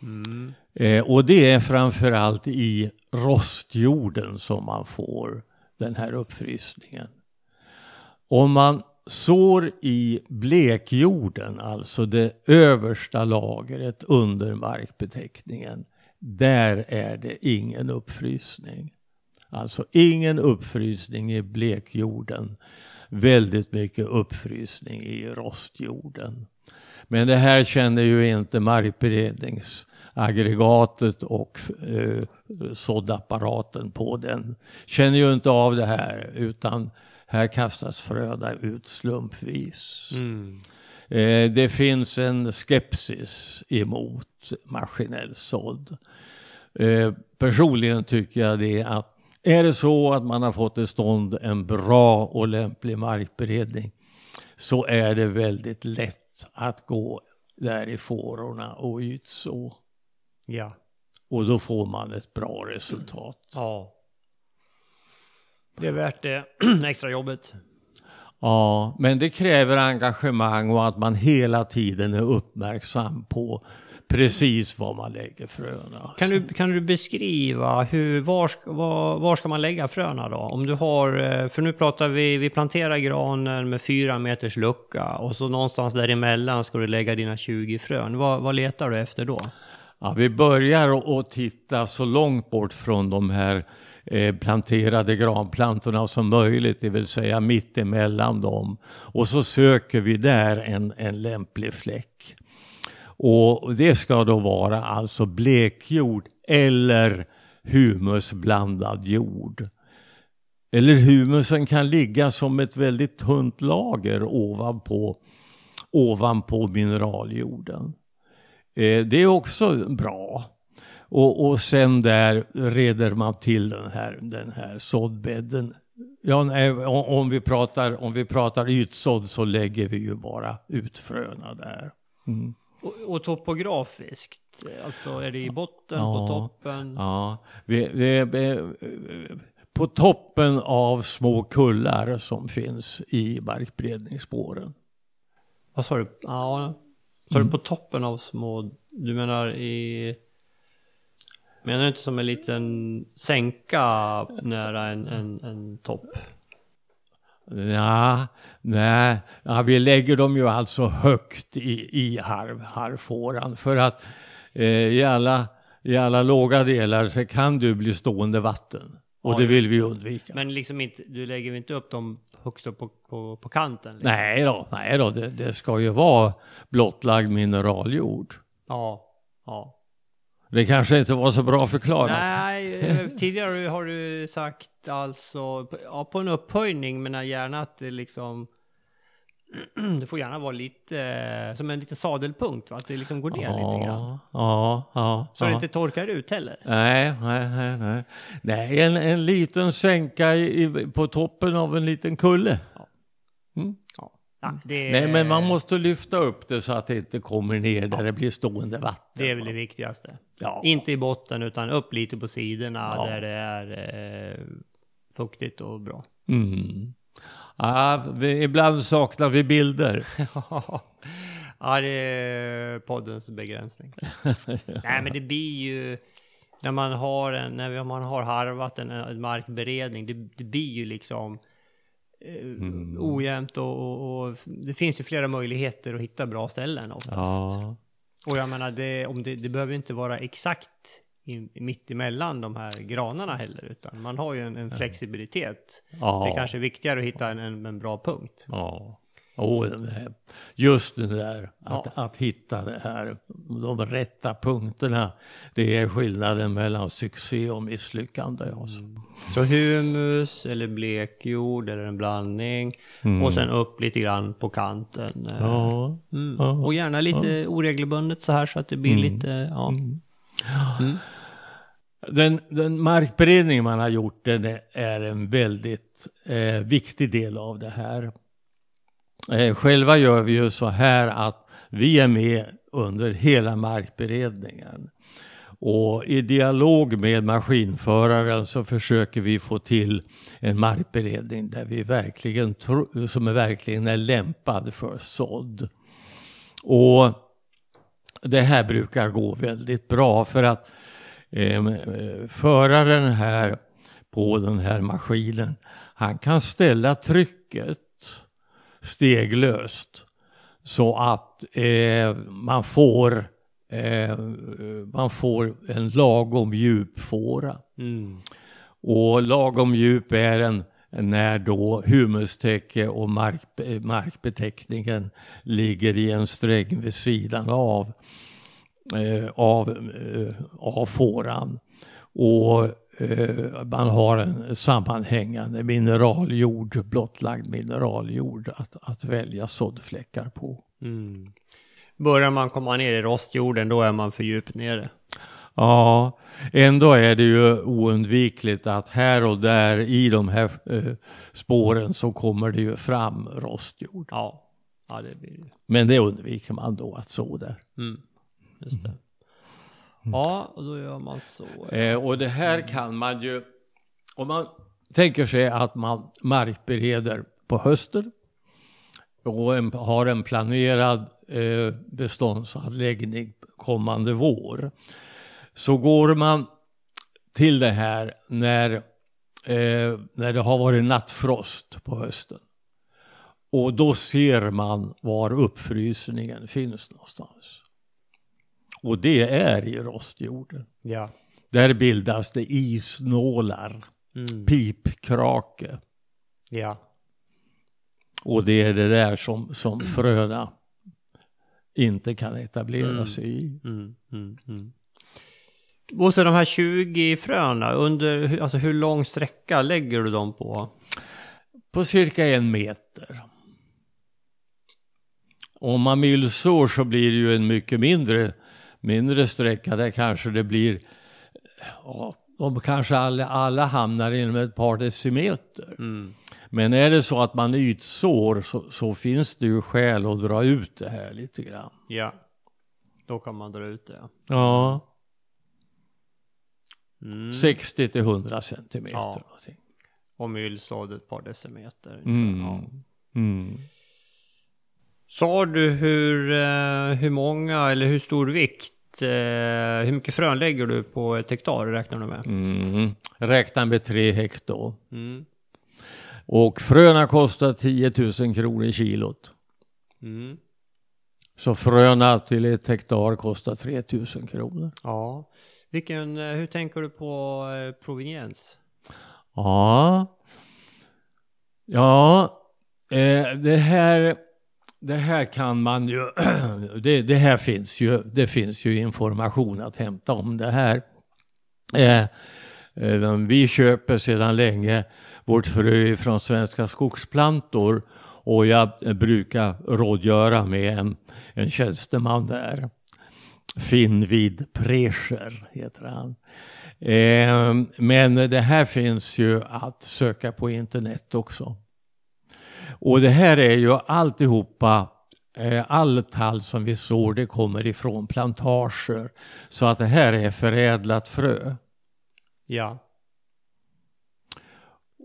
S1: Mm.
S2: Eh, och det är framförallt i rostjorden som man får den här uppfrysningen. Om man sår i blekjorden, alltså det översta lagret under markbetäckningen, där är det ingen uppfrysning. Alltså ingen uppfrysning i blekjorden, väldigt mycket uppfrysning i rostjorden. Men det här känner ju inte markberedningsaggregatet och eh, såddapparaten på den. Känner ju inte av det här utan här kastas fröna ut slumpvis.
S1: Mm.
S2: Eh, det finns en skepsis emot maskinell sådd. Eh, personligen tycker jag det att är det så att man har fått till stånd en bra och lämplig markberedning så är det väldigt lätt att gå där i fårorna och ytså.
S1: Ja.
S2: Och då får man ett bra resultat.
S1: Ja. Det är värt det extra jobbet.
S2: Ja, men det kräver engagemang och att man hela tiden är uppmärksam på precis var man lägger fröna.
S1: Kan du, kan du beskriva hur, var, var, var ska man lägga fröna då? Om du har, eh, för nu pratar vi, vi planterar granen med fyra meters lucka och så någonstans däremellan ska du lägga dina 20 frön. Vad, vad letar du efter då?
S2: Ja, vi börjar att titta så långt bort från de här Eh, planterade granplantorna som möjligt, det vill säga mitt emellan dem. Och så söker vi där en, en lämplig fläck. Och det ska då vara alltså blekjord eller humusblandad jord. Eller humusen kan ligga som ett väldigt tunt lager ovanpå, ovanpå mineraljorden. Eh, det är också bra. Och, och sen där reder man till den här, den här såddbädden. Ja, nej, om, vi pratar, om vi pratar ytsådd så lägger vi ju bara ut fröna där. Mm.
S1: Och, och topografiskt, alltså är det i botten,
S2: Ja.
S1: på toppen?
S2: Ja, vi, vi, vi, på toppen av små kullar som finns i markberedningsspåren.
S1: Vad sa du? Ja, sa du på toppen av små, du menar i... Menar du inte som en liten sänka nära en, en, en topp?
S2: Ja, nej, ja, vi lägger dem ju alltså högt i, i harv, harvfåran för att eh, i, alla, i alla låga delar så kan det bli stående vatten. Och
S1: Ja,
S2: det vill vi undvika.
S1: Men liksom inte, du lägger inte upp dem högst upp på, på, på kanten? Liksom.
S2: Nej då, nej då det, det ska ju vara blottlagd mineraljord.
S1: Ja, ja.
S2: Det kanske inte var så bra förklarat.
S1: Nej, eh, tidigare har du sagt alltså, ja, på en upphöjning, men gärna att det liksom, det får gärna vara lite, eh, som en liten sadelpunkt, va? att det liksom går ner lite grann.
S2: Ja, ja, ja.
S1: Så det
S2: ja.
S1: inte torkar ut heller.
S2: Nej, nej, nej, nej. Nej, en, en liten sänka i, på toppen av en liten kulle.
S1: Ja, det,
S2: Nej, men man måste lyfta upp det så att det inte kommer ner där det blir stående vatten.
S1: Det är väl det viktigaste.
S2: Ja.
S1: Inte i botten, utan upp lite på sidorna
S2: Ja.
S1: där det är eh, fuktigt och bra.
S2: Mm. Ja, vi, ibland saknar vi bilder.
S1: ja, det är poddens begränsning. Nej, men det blir ju när man har en, när man har harvat en, en markberedning, det, det blir ju liksom eh, ojämnt och, och, och det finns ju flera möjligheter att hitta bra ställen oftast.
S2: Ja.
S1: Och jag menar, det, om det, det behöver inte vara exakt i, mitt emellan de här granarna heller, utan man har ju en, en flexibilitet.
S2: Ja.
S1: Det är kanske är viktigare att hitta en, en, en bra punkt.
S2: Ja. Oh, just det där att,
S1: Ja.
S2: att hitta det här, de rätta punkterna. Det är skillnaden mellan succé och misslyckande. Alltså.
S1: Så humus eller blekjord eller en blandning. Och sen upp lite grann på kanten. eh.
S2: Ja.
S1: Mm.
S2: Ja.
S1: Och gärna lite oregelbundet så här så att det blir
S2: Mm.
S1: lite, ja.
S2: Den, den markberedning man har gjort den är- är en väldigt eh, viktig del av det här. Eh, själva gör vi ju så här att vi är med under hela markberedningen. Och i dialog med maskinföraren så försöker vi få till en markberedning där vi verkligen som är verkligen är lämpad för sådd. Och det här brukar gå väldigt bra för att eh, föraren här på den här maskinen, han kan ställa trycket steglöst så att eh, man får eh, man får en lagom djup fåra.
S1: Mm.
S2: Och lagom djup är den när då humustäcke och mark, markbeteckningen ligger i en sträng vid sidan av, eh, av, eh, av fåran. Och man har en sammanhängande mineraljord, blottlagd mineraljord att, att välja såddfläckar på.
S1: Mm. Börjar man komma ner i rostjorden då är man för djupt nere.
S2: Ja, ändå är det ju oundvikligt att här och där i de här eh, spåren så kommer det ju fram rostjord.
S1: Ja, ja det blir det.
S2: Men det undviker man då att så där.
S1: Mm. Just det. Ja, och då gör man så.
S2: Eh, och det här kan man ju, om man tänker sig att man markbereder på hösten och en, har en planerad eh, beståndsanläggning kommande vår. Så går man till det här när, eh, när det har varit nattfrost på hösten. Och då ser man var uppfrysningen finns någonstans. Och det är i rostjorden.
S1: Ja.
S2: Där bildas det isnålar,
S1: Mm.
S2: pipkrake.
S1: Ja.
S2: Och det är det där som, som fröna inte kan etablera
S1: Mm.
S2: sig i.
S1: Mm, mm, mm. Och så de här 20 fröna, under alltså hur lång sträcka lägger du dem på?
S2: På cirka en meter. Om man mylsår så blir det ju en mycket mindre, mindre sträcka. Där kanske det blir, ja, de kanske alla, alla hamnar inom ett par decimeter.
S1: Mm.
S2: Men är det så att man ytsår så, så finns det ju skäl att dra ut det här lite grann.
S1: Ja. Då kan man dra ut det.
S2: Ja,
S1: Mm.
S2: 60 till 100 centimeter.
S1: Ja.
S2: någonting.
S1: Och myllsådd ett par decimeter.
S2: Mm.
S1: Ja.
S2: Mm.
S1: Sa du hur, eh, hur många eller hur stor vikt, eh, hur mycket frön lägger du på ett hektar räknar du med?
S2: Mm. Räkna med 3 hektar.
S1: Mm.
S2: Och fröna kostar 10 000 kronor kilot.
S1: Mm.
S2: Så fröna till ett hektar kostar 3 000 kronor.
S1: Ja. Vilken, eh, hur tänker du på proveniens?
S2: Ja. Ja, det här det här kan man ju, det, det här finns ju, det finns ju information att hämta om det här. Eh, eh, vi köper sedan länge vårt frö från Svenska Skogsplantor och jag brukar rådgöra med en, en tjänsteman där. Finnvid Prescher heter han. Eh, men det här finns ju att söka på internet också. Och det här är ju alltihopa, eh, all tall som vi sår det kommer ifrån plantager. Så att det här är förädlat frö.
S1: Ja.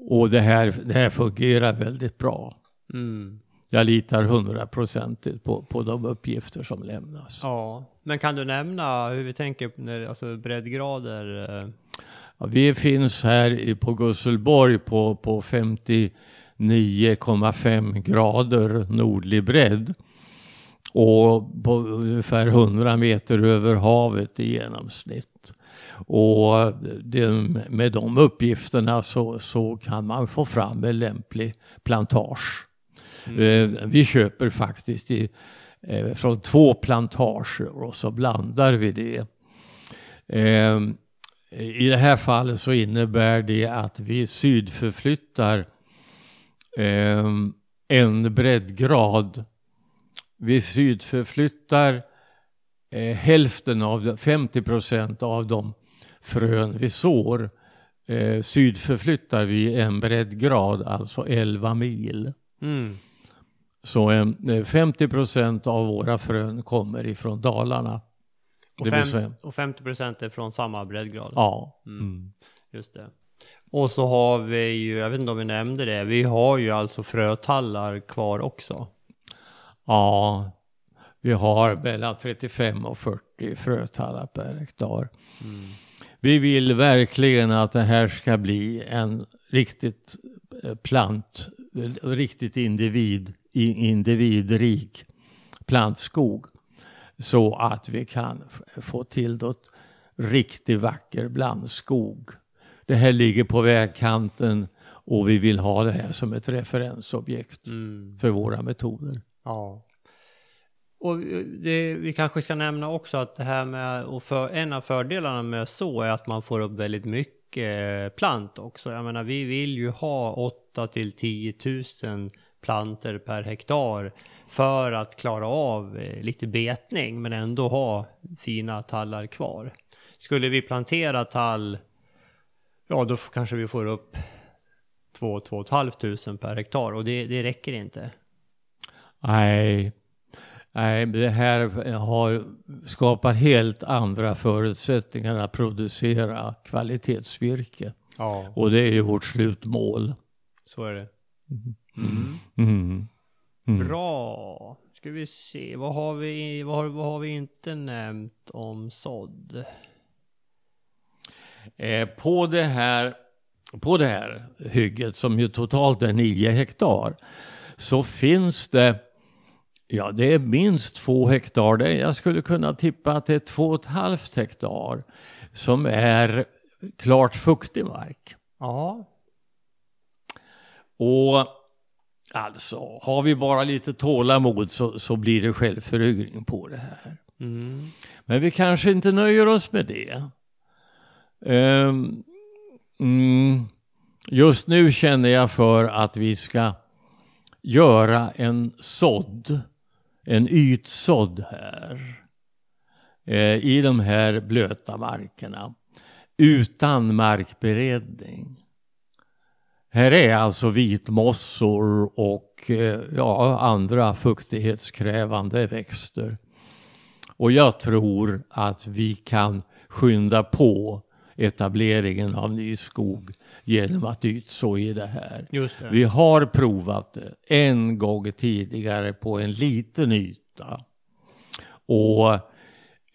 S2: Och det här, det här fungerar väldigt bra.
S1: Mm.
S2: Jag litar hundraprocentigt på, på de uppgifter som lämnas.
S1: Ja. Men kan du nämna hur vi tänker när, alltså breddgrader? eh,
S2: Ja, vi finns här på Gusselborg på, på 59,5 grader nordlig bredd. Och på ungefär 100 meter över havet i genomsnitt. Och det, med de uppgifterna så, så kan man få fram en lämplig plantage. Eh, vi köper faktiskt i, eh, från två plantager och så blandar vi det. Eh, I det här fallet så innebär det att vi sydförflyttar eh, en breddgrad. Vi sydförflyttar eh, hälften av, de- 50 procent av de frön vi sår. Eh, sydförflyttar vi en breddgrad, alltså 11 mil.
S1: Mm.
S2: Så eh, 50 procent av våra frön kommer ifrån Dalarna.
S1: Och, fem, och 50 procent är från samma breddgrad.
S2: Ja.
S1: Mm. Just det. Och så har vi ju, jag vet inte om vi nämnde det, vi har ju alltså frötallar kvar också.
S2: Ja, vi har mellan 35 och 40 frötallar per hektar. Vi vill verkligen att det här ska bli en riktigt eh, plant, eh, riktigt individ, individrik plantskog. Så att vi kan få till ett riktigt vacker blandskog. Det här ligger på vägkanten och vi vill ha det här som ett referensobjekt för våra metoder.
S1: Ja. Och det, vi kanske ska nämna också att det här med, och för, en av fördelarna med så är att man får upp väldigt mycket plant också. Jag menar vi vill ju ha 8 till 10 000 planter per hektar för att klara av eh, lite betning men ändå ha fina tallar kvar. Skulle vi plantera tall, ja då kanske vi får upp 2 500 per hektar och det, det räcker inte.
S2: Nej, nej, det här har, skapar helt andra förutsättningar att producera kvalitetsvirke.
S1: Ja,
S2: Och det är ju vårt slutmål.
S1: så är det.
S2: Mm. Mm.
S1: Bra. Ska vi se, vad har vi, vad har, vad har vi inte nämnt om sådd?
S2: Eh, på, det här, på det här hygget som ju totalt är 9 hektar så finns det Ja, det är minst två hektar. Det, jag skulle kunna tippa att det är två och ett halvt hektar som är klart fuktig mark.
S1: Ja.
S2: Och alltså, har vi bara lite tålamod så, så blir det självföryngring på det här.
S1: Mm.
S2: Men vi kanske inte nöjer oss med det. Ehm, mm, just nu känner jag för att vi ska göra en sådd, en ytsådd här. Eh, I de här blöta markerna. Utan markberedning. Här är alltså vitmossor och eh, ja, andra fuktighetskrävande växter. Och jag tror att vi kan skynda på etableringen av ny skog genom att ytså i det här.
S1: Det.
S2: Vi har provat det en gång tidigare på en liten yta. Och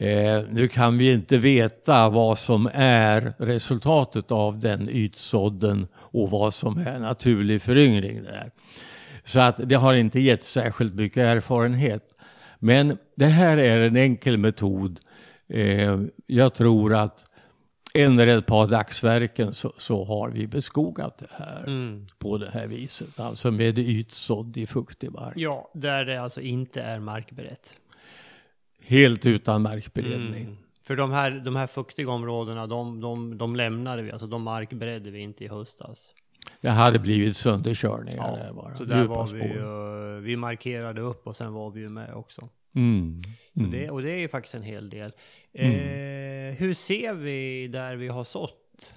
S2: eh, nu kan vi inte veta vad som är resultatet av den ytsådden och vad som är naturlig föryngring där. Så att det har inte gett särskilt mycket erfarenhet. Men det här är en enkel metod. Eh, jag tror att eller ett par dagsverken så, så har vi beskogat det här
S1: Mm.
S2: på det här viset. Alltså med ytsådd i fuktig mark.
S1: Ja, där det alltså inte är markberett.
S2: Helt utan markberedning.
S1: Mm. För de här, de här fuktiga områdena, de, de, de lämnade vi, alltså de markberedde vi inte i höstas.
S2: Det hade blivit sönderkörningar där bara.
S1: så där
S2: Djupa
S1: var vi ju, vi markerade upp och sen var vi ju med också.
S2: Mm.
S1: Så
S2: Mm.
S1: det, och det är ju faktiskt en hel del. Eh, hur ser vi där vi har sått?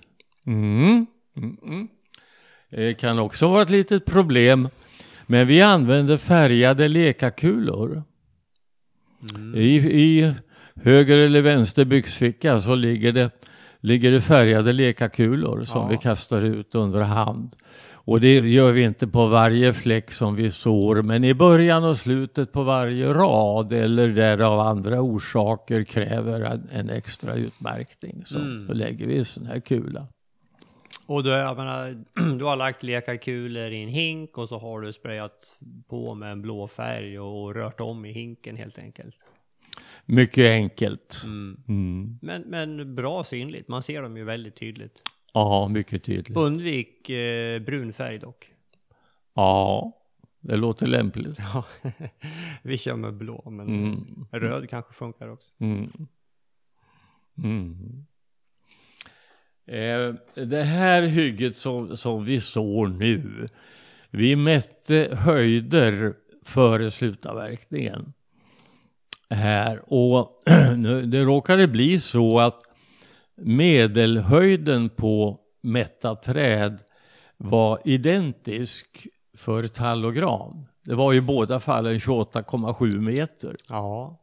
S2: Mm. Mm. Mm. Det kan också vara ett litet problem. Men vi använder färgade lekakulor.
S1: Mm.
S2: I, I höger eller vänster byxficka så ligger det, ligger det färgade lekakulor som
S1: Ja.
S2: vi kastar ut under hand. Och det gör vi inte på varje fläck som vi sår, men i början och slutet på varje rad eller där av andra orsaker kräver en, en extra utmärkning. Så
S1: Mm.
S2: då lägger vi en sån här kula.
S1: Och du, jag menar, du har lagt lekarkulor i en hink och så har du sprayat på med en blå färg och rört om i hinken helt enkelt.
S2: Mycket enkelt.
S1: Mm.
S2: Mm.
S1: Men, men bra synligt, man ser dem ju väldigt tydligt.
S2: Ja, mycket tydligt.
S1: Undvik eh, brun färg dock.
S2: Ja, Det låter lämpligt.
S1: Ja, vi kör med blå, men
S2: Mm.
S1: röd kanske funkar också.
S2: Mm. Mm. Eh, det här hygget som, som vi sår nu, vi mätte höjder före slutavverkningen här och nu, det råkade bli så att medelhöjden på mätta träd var identisk för tall och gran. Det var i båda fallen 28,7 meter.
S1: Ja,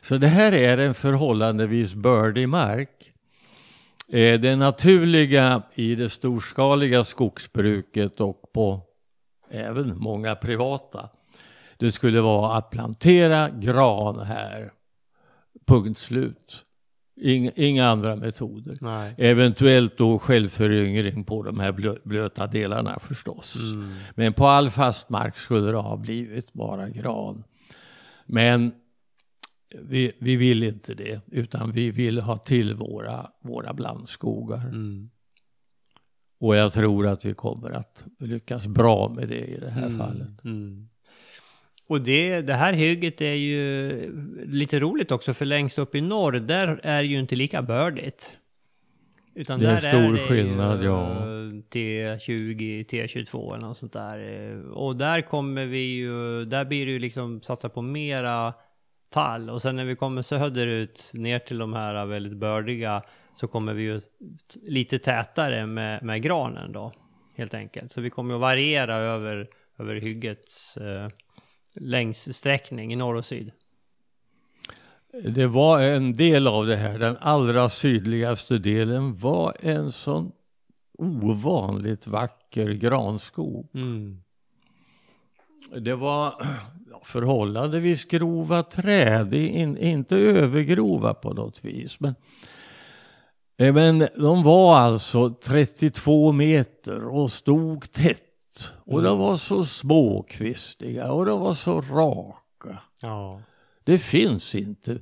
S2: Så det här är en förhållandevis bördig mark. Eh, Det naturliga i det storskaliga skogsbruket och på även många privata, det skulle vara att plantera gran här. Punkt slut. Inga, inga andra metoder.
S1: nej.
S2: Eventuellt då självföryngring på de här blö, blöta delarna förstås.
S1: Mm.
S2: Men på all fast mark skulle det ha blivit bara gran. Men vi, vi vill inte det, utan vi vill ha till våra, våra blandskogar.
S1: Mm.
S2: Och jag tror att vi kommer att lyckas bra med det i det här
S1: Mm,
S2: fallet.
S1: Och det, det här hygget är ju lite roligt också, för längst upp i norr, där är ju inte lika bördigt. Utan
S2: Det är
S1: där
S2: stor
S1: det
S2: skillnad,
S1: ju,
S2: ja.
S1: T20, T22 eller något sånt där. Och där kommer vi ju, där blir det ju liksom satsa på mera tall. Och sen när vi kommer söderut ner till de här väldigt bördiga så kommer vi ju lite tätare med, med granen då. Helt enkelt. Så vi kommer att variera över, över hyggets eh, längssträckning i norr och syd.
S2: Det var en del av det här, den allra sydligaste delen var en sån ovanligt vacker granskog.
S1: Mm.
S2: Det var förhållandevis grova träd, in, inte övergrova på något vis. Men, eh, men de var alltså 32 meter och stod tätt. Och de var så småkvistiga och de var så raka.
S1: Ja.
S2: Det finns inte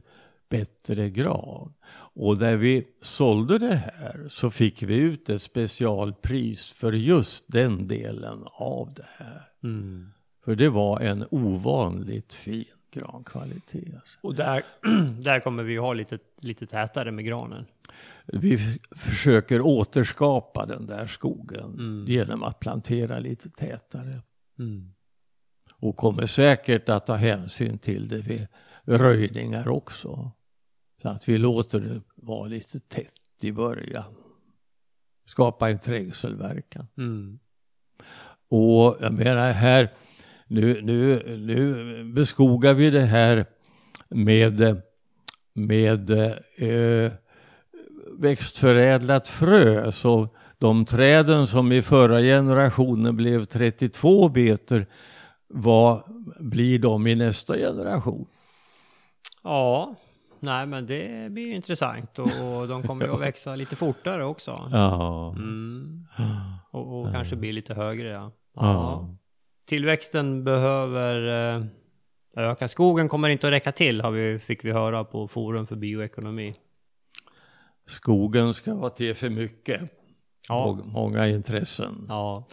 S2: bättre gran. Och när vi sålde det här så fick vi ut ett specialpris för just den delen av det här.
S1: Mm.
S2: För det var en ovanligt fin grankvalitet. Alltså.
S1: Och där, där kommer vi ha lite, lite tätare med granen.
S2: Vi försöker återskapa den där skogen
S1: Mm.
S2: genom att plantera lite tätare.
S1: Mm.
S2: Och kommer säkert att ta hänsyn till det vid röjningar också. Så att vi låter det vara lite tätt i början. Skapa en trängselverkan.
S1: Mm.
S2: Och jag menar här, nu, nu, nu beskogar vi det här med, med eh, växtförädlat frö. Så de träden som i förra generationen blev 32 meter, vad blir de i nästa generation?
S1: Ja, nej men det blir ju intressant och, och de kommer ju att växa lite fortare också.
S2: Ja.
S1: Mm. Och, och kanske bli lite högre ja.
S2: Ja.
S1: Tillväxten behöver eh, öka. Skogen kommer inte att räcka till har vi, fick vi höra på Forum för bioekonomi.
S2: Skogen ska vara till för mycket.
S1: Ja.
S2: Och många intressen.
S1: Ja.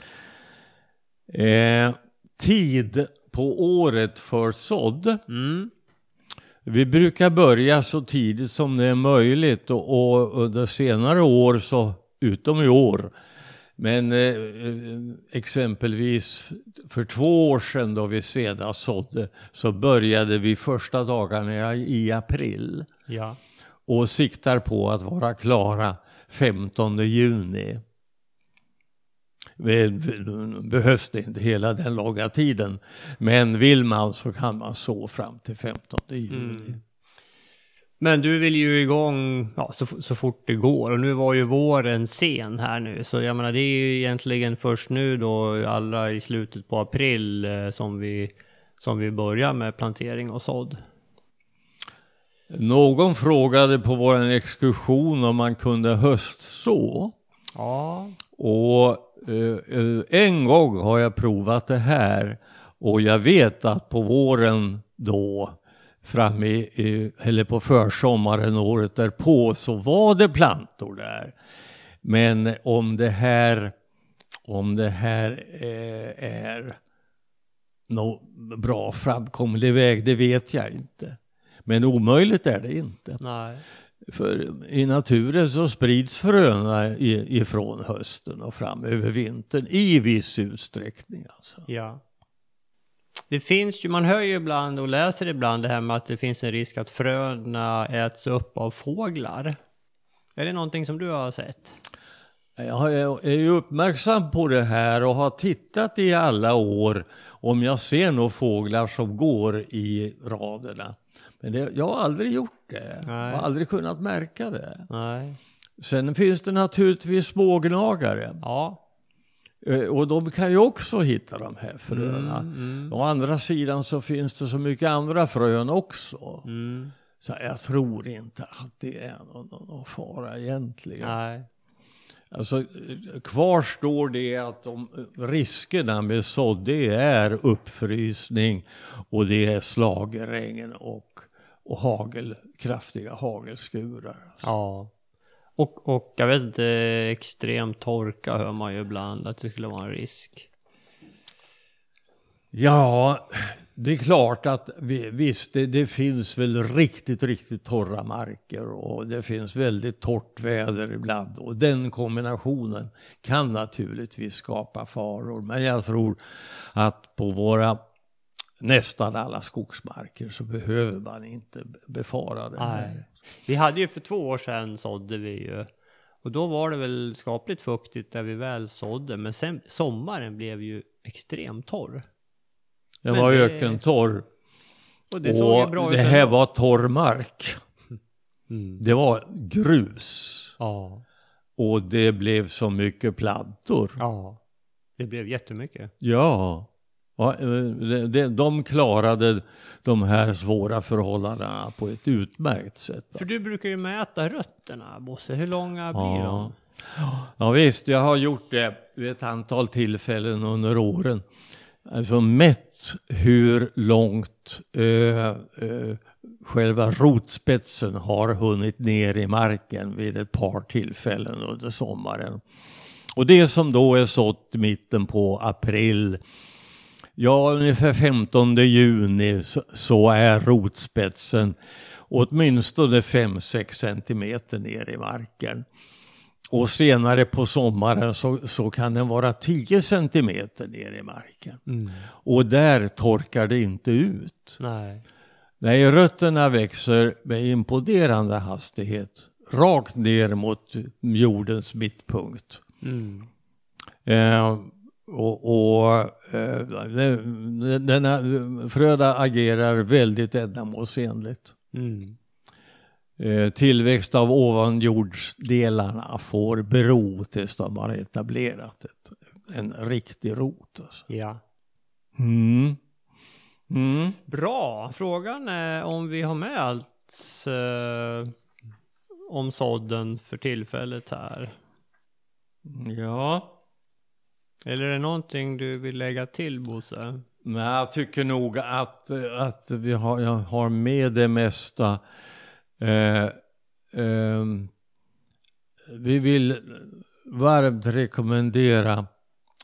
S2: Eh, tid på året för sådd.
S1: Mm.
S2: Vi brukar börja så tidigt som det är möjligt och, och under senare år så, utom i år, men eh, eh, exempelvis för två år sedan då vi senast sådde så började vi första dagarna i april
S1: Ja
S2: och siktar på att vara klara 15 juni. Eh, behövs det inte hela den långa tiden, men vill man så kan man så fram till 15 juni.
S1: Mm. Men du vill ju igång ja, så, så fort det går och nu var ju våren sen här nu så jag menar det är ju egentligen först nu då allra i slutet på april eh, som vi som vi börjar med plantering och sådd.
S2: Någon frågade på vår exkursion om man kunde höstså.
S1: Ja.
S2: Och eh, en gång har jag provat det här och jag vet att på våren då framme i, i, eller på försommaren året därpå så var det plantor där. Men om det här, om det här eh, är någon bra framkomlig väg, det vet jag inte. Men omöjligt är det inte.
S1: Nej.
S2: För i naturen så sprids fröna ifrån hösten och fram över vintern i viss utsträckning. Alltså.
S1: Ja. Det finns ju, man hör ju ibland och läser ibland det här med att det finns en risk att fröna äts upp av fåglar. Är det någonting som du har sett?
S2: Jag är ju uppmärksam på det här och har tittat i alla år om jag ser några fåglar som går i raderna. Men det, jag har aldrig gjort det.
S1: Nej.
S2: Jag har aldrig kunnat märka det.
S1: Nej.
S2: Sen finns det naturligtvis smågnagare.
S1: Ja.
S2: Eh, Och de kan ju också hitta de här fröna.
S1: Mm,
S2: Å andra sidan så finns det så mycket andra frön också.
S1: mm.
S2: Så jag tror inte att det är någon, någon fara egentligen.
S1: Nej.
S2: Alltså, kvar står det att de riskerna med sådd, det är uppfrysning och det är slagregn och, och hagel, kraftiga hagelskurar.
S1: Ja. Och, och jag vet inte, extrem torka hör man ju ibland att det skulle vara en risk.
S2: Ja, det är klart att vi, visst, det, det finns väl riktigt, riktigt torra marker och det finns väldigt torrt väder ibland och den kombinationen kan naturligtvis skapa faror. Men jag tror att på våra nästan alla skogsmarker så behöver man inte befara det.
S1: Nej. Vi hade ju för två år sedan sådde vi ju. Och då var det väl skapligt fuktigt där vi väl sådde. Men sen sommaren blev ju extremt torr.
S2: Den var
S1: det-
S2: ökentorr
S1: Och det såg
S2: och
S1: bra
S2: det här var torr mark.
S1: Mm.
S2: Det var grus
S1: Ja.
S2: och det blev så mycket plantor.
S1: Ja. Det blev jättemycket.
S2: Ja, de, de, de klarade de här svåra förhållandena på ett utmärkt sätt.
S1: För du brukar ju mäta rötterna Bosse. Hur långa blir
S2: Ja.
S1: de?
S2: Ja visst, jag har gjort det vid ett antal tillfällen under åren. Alltså mätt hur långt eh, eh, själva rotspetsen har hunnit ner i marken vid ett par tillfällen under sommaren. Och det som då är sått i mitten på april, ja ungefär 15 juni så, är rotspetsen åtminstone 5-6 centimeter ner i marken. Och senare på sommaren så, så kan den vara 10 centimeter ner i marken. Och där torkar det inte ut.
S1: Nej.
S2: Nej, rötterna växer med imponerande hastighet rakt ner mot jordens mittpunkt.
S1: Mm.
S2: Eh, och och eh, den- denna fröda agerar väldigt ändamålsenligt.
S1: Mm.
S2: Eh, tillväxt av ovanjordsdelarna får bero tills de har etablerat ett, en riktig rot. Alltså.
S1: Ja.
S2: Mm. Mm.
S1: Bra. Frågan är om vi har med allt eh, om sådden för tillfället här.
S2: Ja,
S1: Eller är det någonting du vill lägga till Bosse?
S2: men jag tycker nog att, att vi har, jag har med det mesta. Eh, ehm, vi vill varmt rekommendera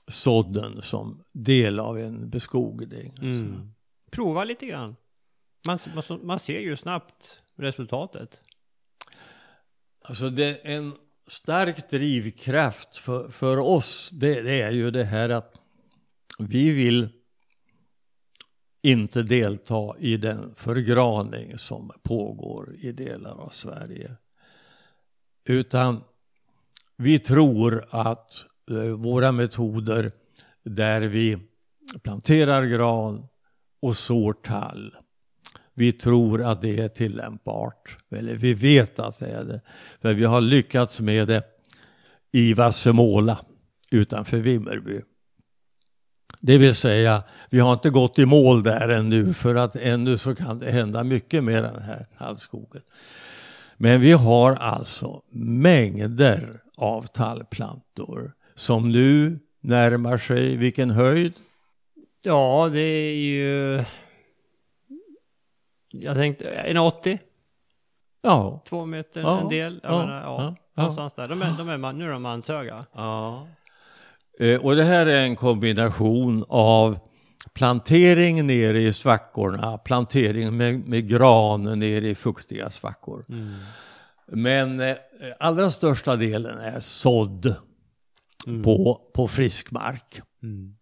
S2: sådden som del av en beskogning. alltså.
S1: Mm. Prova lite grann. Man, man, man ser ju snabbt resultatet.
S2: Alltså det är en stark drivkraft för, för oss. Det, det är ju det här att vi vill inte delta i den förgraning som pågår i delar av Sverige. Utan vi tror att eh, våra metoder där vi planterar gran och sår tall vi tror att det är tillämpbart. Eller vi vet att det är det. För vi har lyckats med det i Vassemåla utanför Vimmerby. Det vill säga, vi har inte gått i mål där ännu för att ännu så kan det hända mycket med den här tallskogen. Men vi har alltså mängder av tallplantor som nu närmar sig vilken höjd?
S1: Ja, det är ju... Jag tänkte, en 80,
S2: Ja,
S1: två meter,
S2: Ja,
S1: en del. Jag
S2: ja,
S1: menar, ja,
S2: ja,
S1: någonstans där. De är, de är, man- nu är de manshöga.
S2: Ja. Eh, och det här är en kombination av plantering nere i svackorna, plantering med, med gran nere i fuktiga svackor.
S1: Mm.
S2: Men eh, allra största delen är sådd på, på frisk mark.
S1: Mm.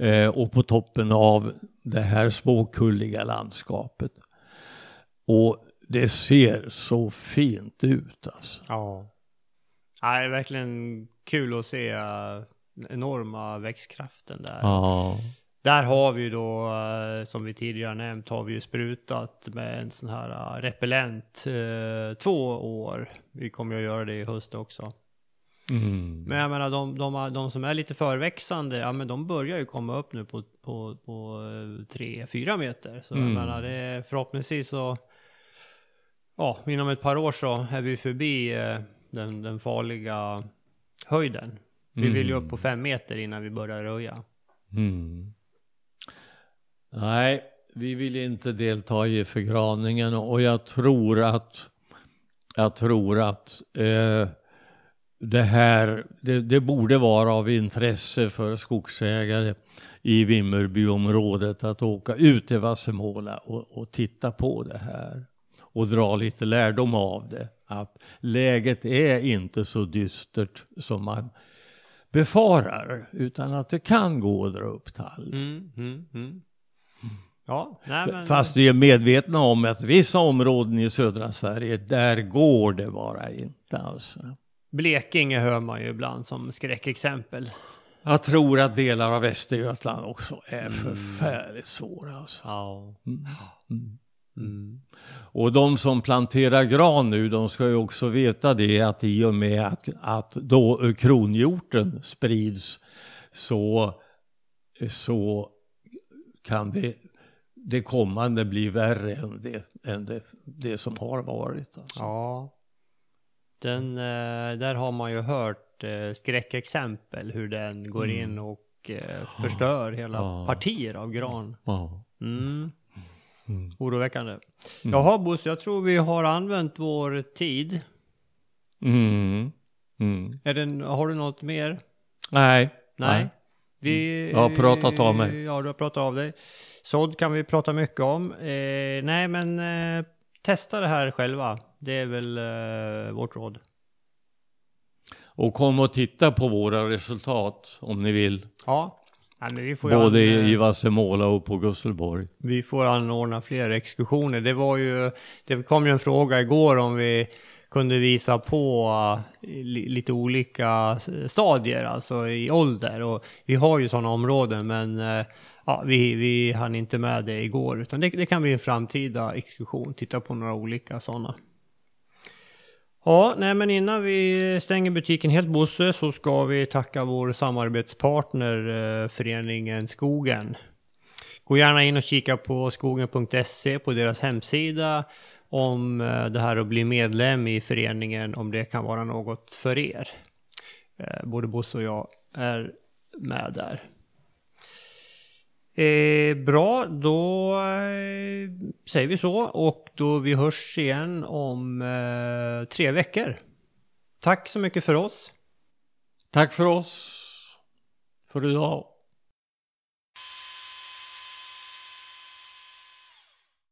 S2: Eh, och på toppen av det här småkulliga landskapet. Och det ser så fint ut alltså.
S1: Ja. ja. Det är verkligen kul att se uh, enorma växtkraften där.
S2: Ja.
S1: Där har vi ju då, eh, som vi tidigare nämnt, har vi ju sprutat med en sån här eh, repellent eh, två år. Vi kommer ju att göra det i höst också.
S2: Mm.
S1: Men jag menar de, de, de som är lite förväxande, ja men de börjar ju komma upp nu på, på, på eh, tre, fyra meter. Så
S2: Mm.
S1: jag menar det förhoppningsvis så, ja inom ett par år så är vi förbi eh, den, den farliga höjden. Vi vill ju upp på fem meter innan vi börjar röja.
S2: Mm. Nej, vi vill inte delta i förgravningen och jag tror att jag tror att eh, det här, det, det borde vara av intresse för skogsägare i Vimmerbyområdet att åka ut till Vassemåla och, och titta på det här och dra lite lärdom av det. Att läget är inte så dystert som man befarar, utan att det kan gå att dra upp tall.
S1: Mm, mm, mm. Ja, nej men.
S2: Fast vi är medvetna om att vissa områden i södra Sverige, där går det bara inte alltså.
S1: Blekinge hör man ju ibland som skräckexempel.
S2: Jag tror att delar av Västergötland också är förfärligt svåra alltså.
S1: Ja.
S2: Mm.
S1: Mm.
S2: Och de som planterar gran nu, de ska ju också veta det att i och med att, att då kronhjorten sprids så, så kan det, det kommande bli värre än det, än det, det som har varit. Alltså.
S1: Ja. Den, eh, där har man ju hört eh, skräckexempel hur den går in och eh, förstör hela
S2: Ja.
S1: partier av gran.
S2: Ja.
S1: Mm.
S2: Mm.
S1: Oroväckande. Jaha Bosse, jag tror vi har använt vår tid.
S2: Mm. Mm.
S1: Är det, har du något mer?
S2: Nej.
S1: Nej. Vi,
S2: Jag har pratat av mig.
S1: Ja, du har pratat av dig. Sådd kan vi prata mycket om. Eh, nej, men eh, testa det här själva. Det är väl eh, vårt råd.
S2: Och kom och titta på våra resultat om ni vill.
S1: Ja. Nej, men vi får
S2: Både
S1: an-
S2: i, Vassemåla och på Gustelborg.
S1: Vi får anordna fler exkursioner. Det var ju, det kom ju en fråga igår om vi kunde visa på eh, li, lite olika stadier, alltså i ålder. Och vi har ju sådana områden, men eh, ja, vi, vi hann inte med det igår. Utan det, det kan bli en framtida exkursion, titta på några olika sådana. Ja, nej men innan vi stänger butiken helt Bosse så ska vi tacka vår samarbetspartner eh, föreningen Skogen. Gå gärna in och kika på skogen.se på deras hemsida om eh, det här att bli medlem i föreningen, om det kan vara något för er. Eh, både Bosse och jag är med där. Eh, bra, då eh, säger vi så och då vi hörs igen om eh, tre veckor. Tack så mycket för oss.
S2: Tack för oss för idag.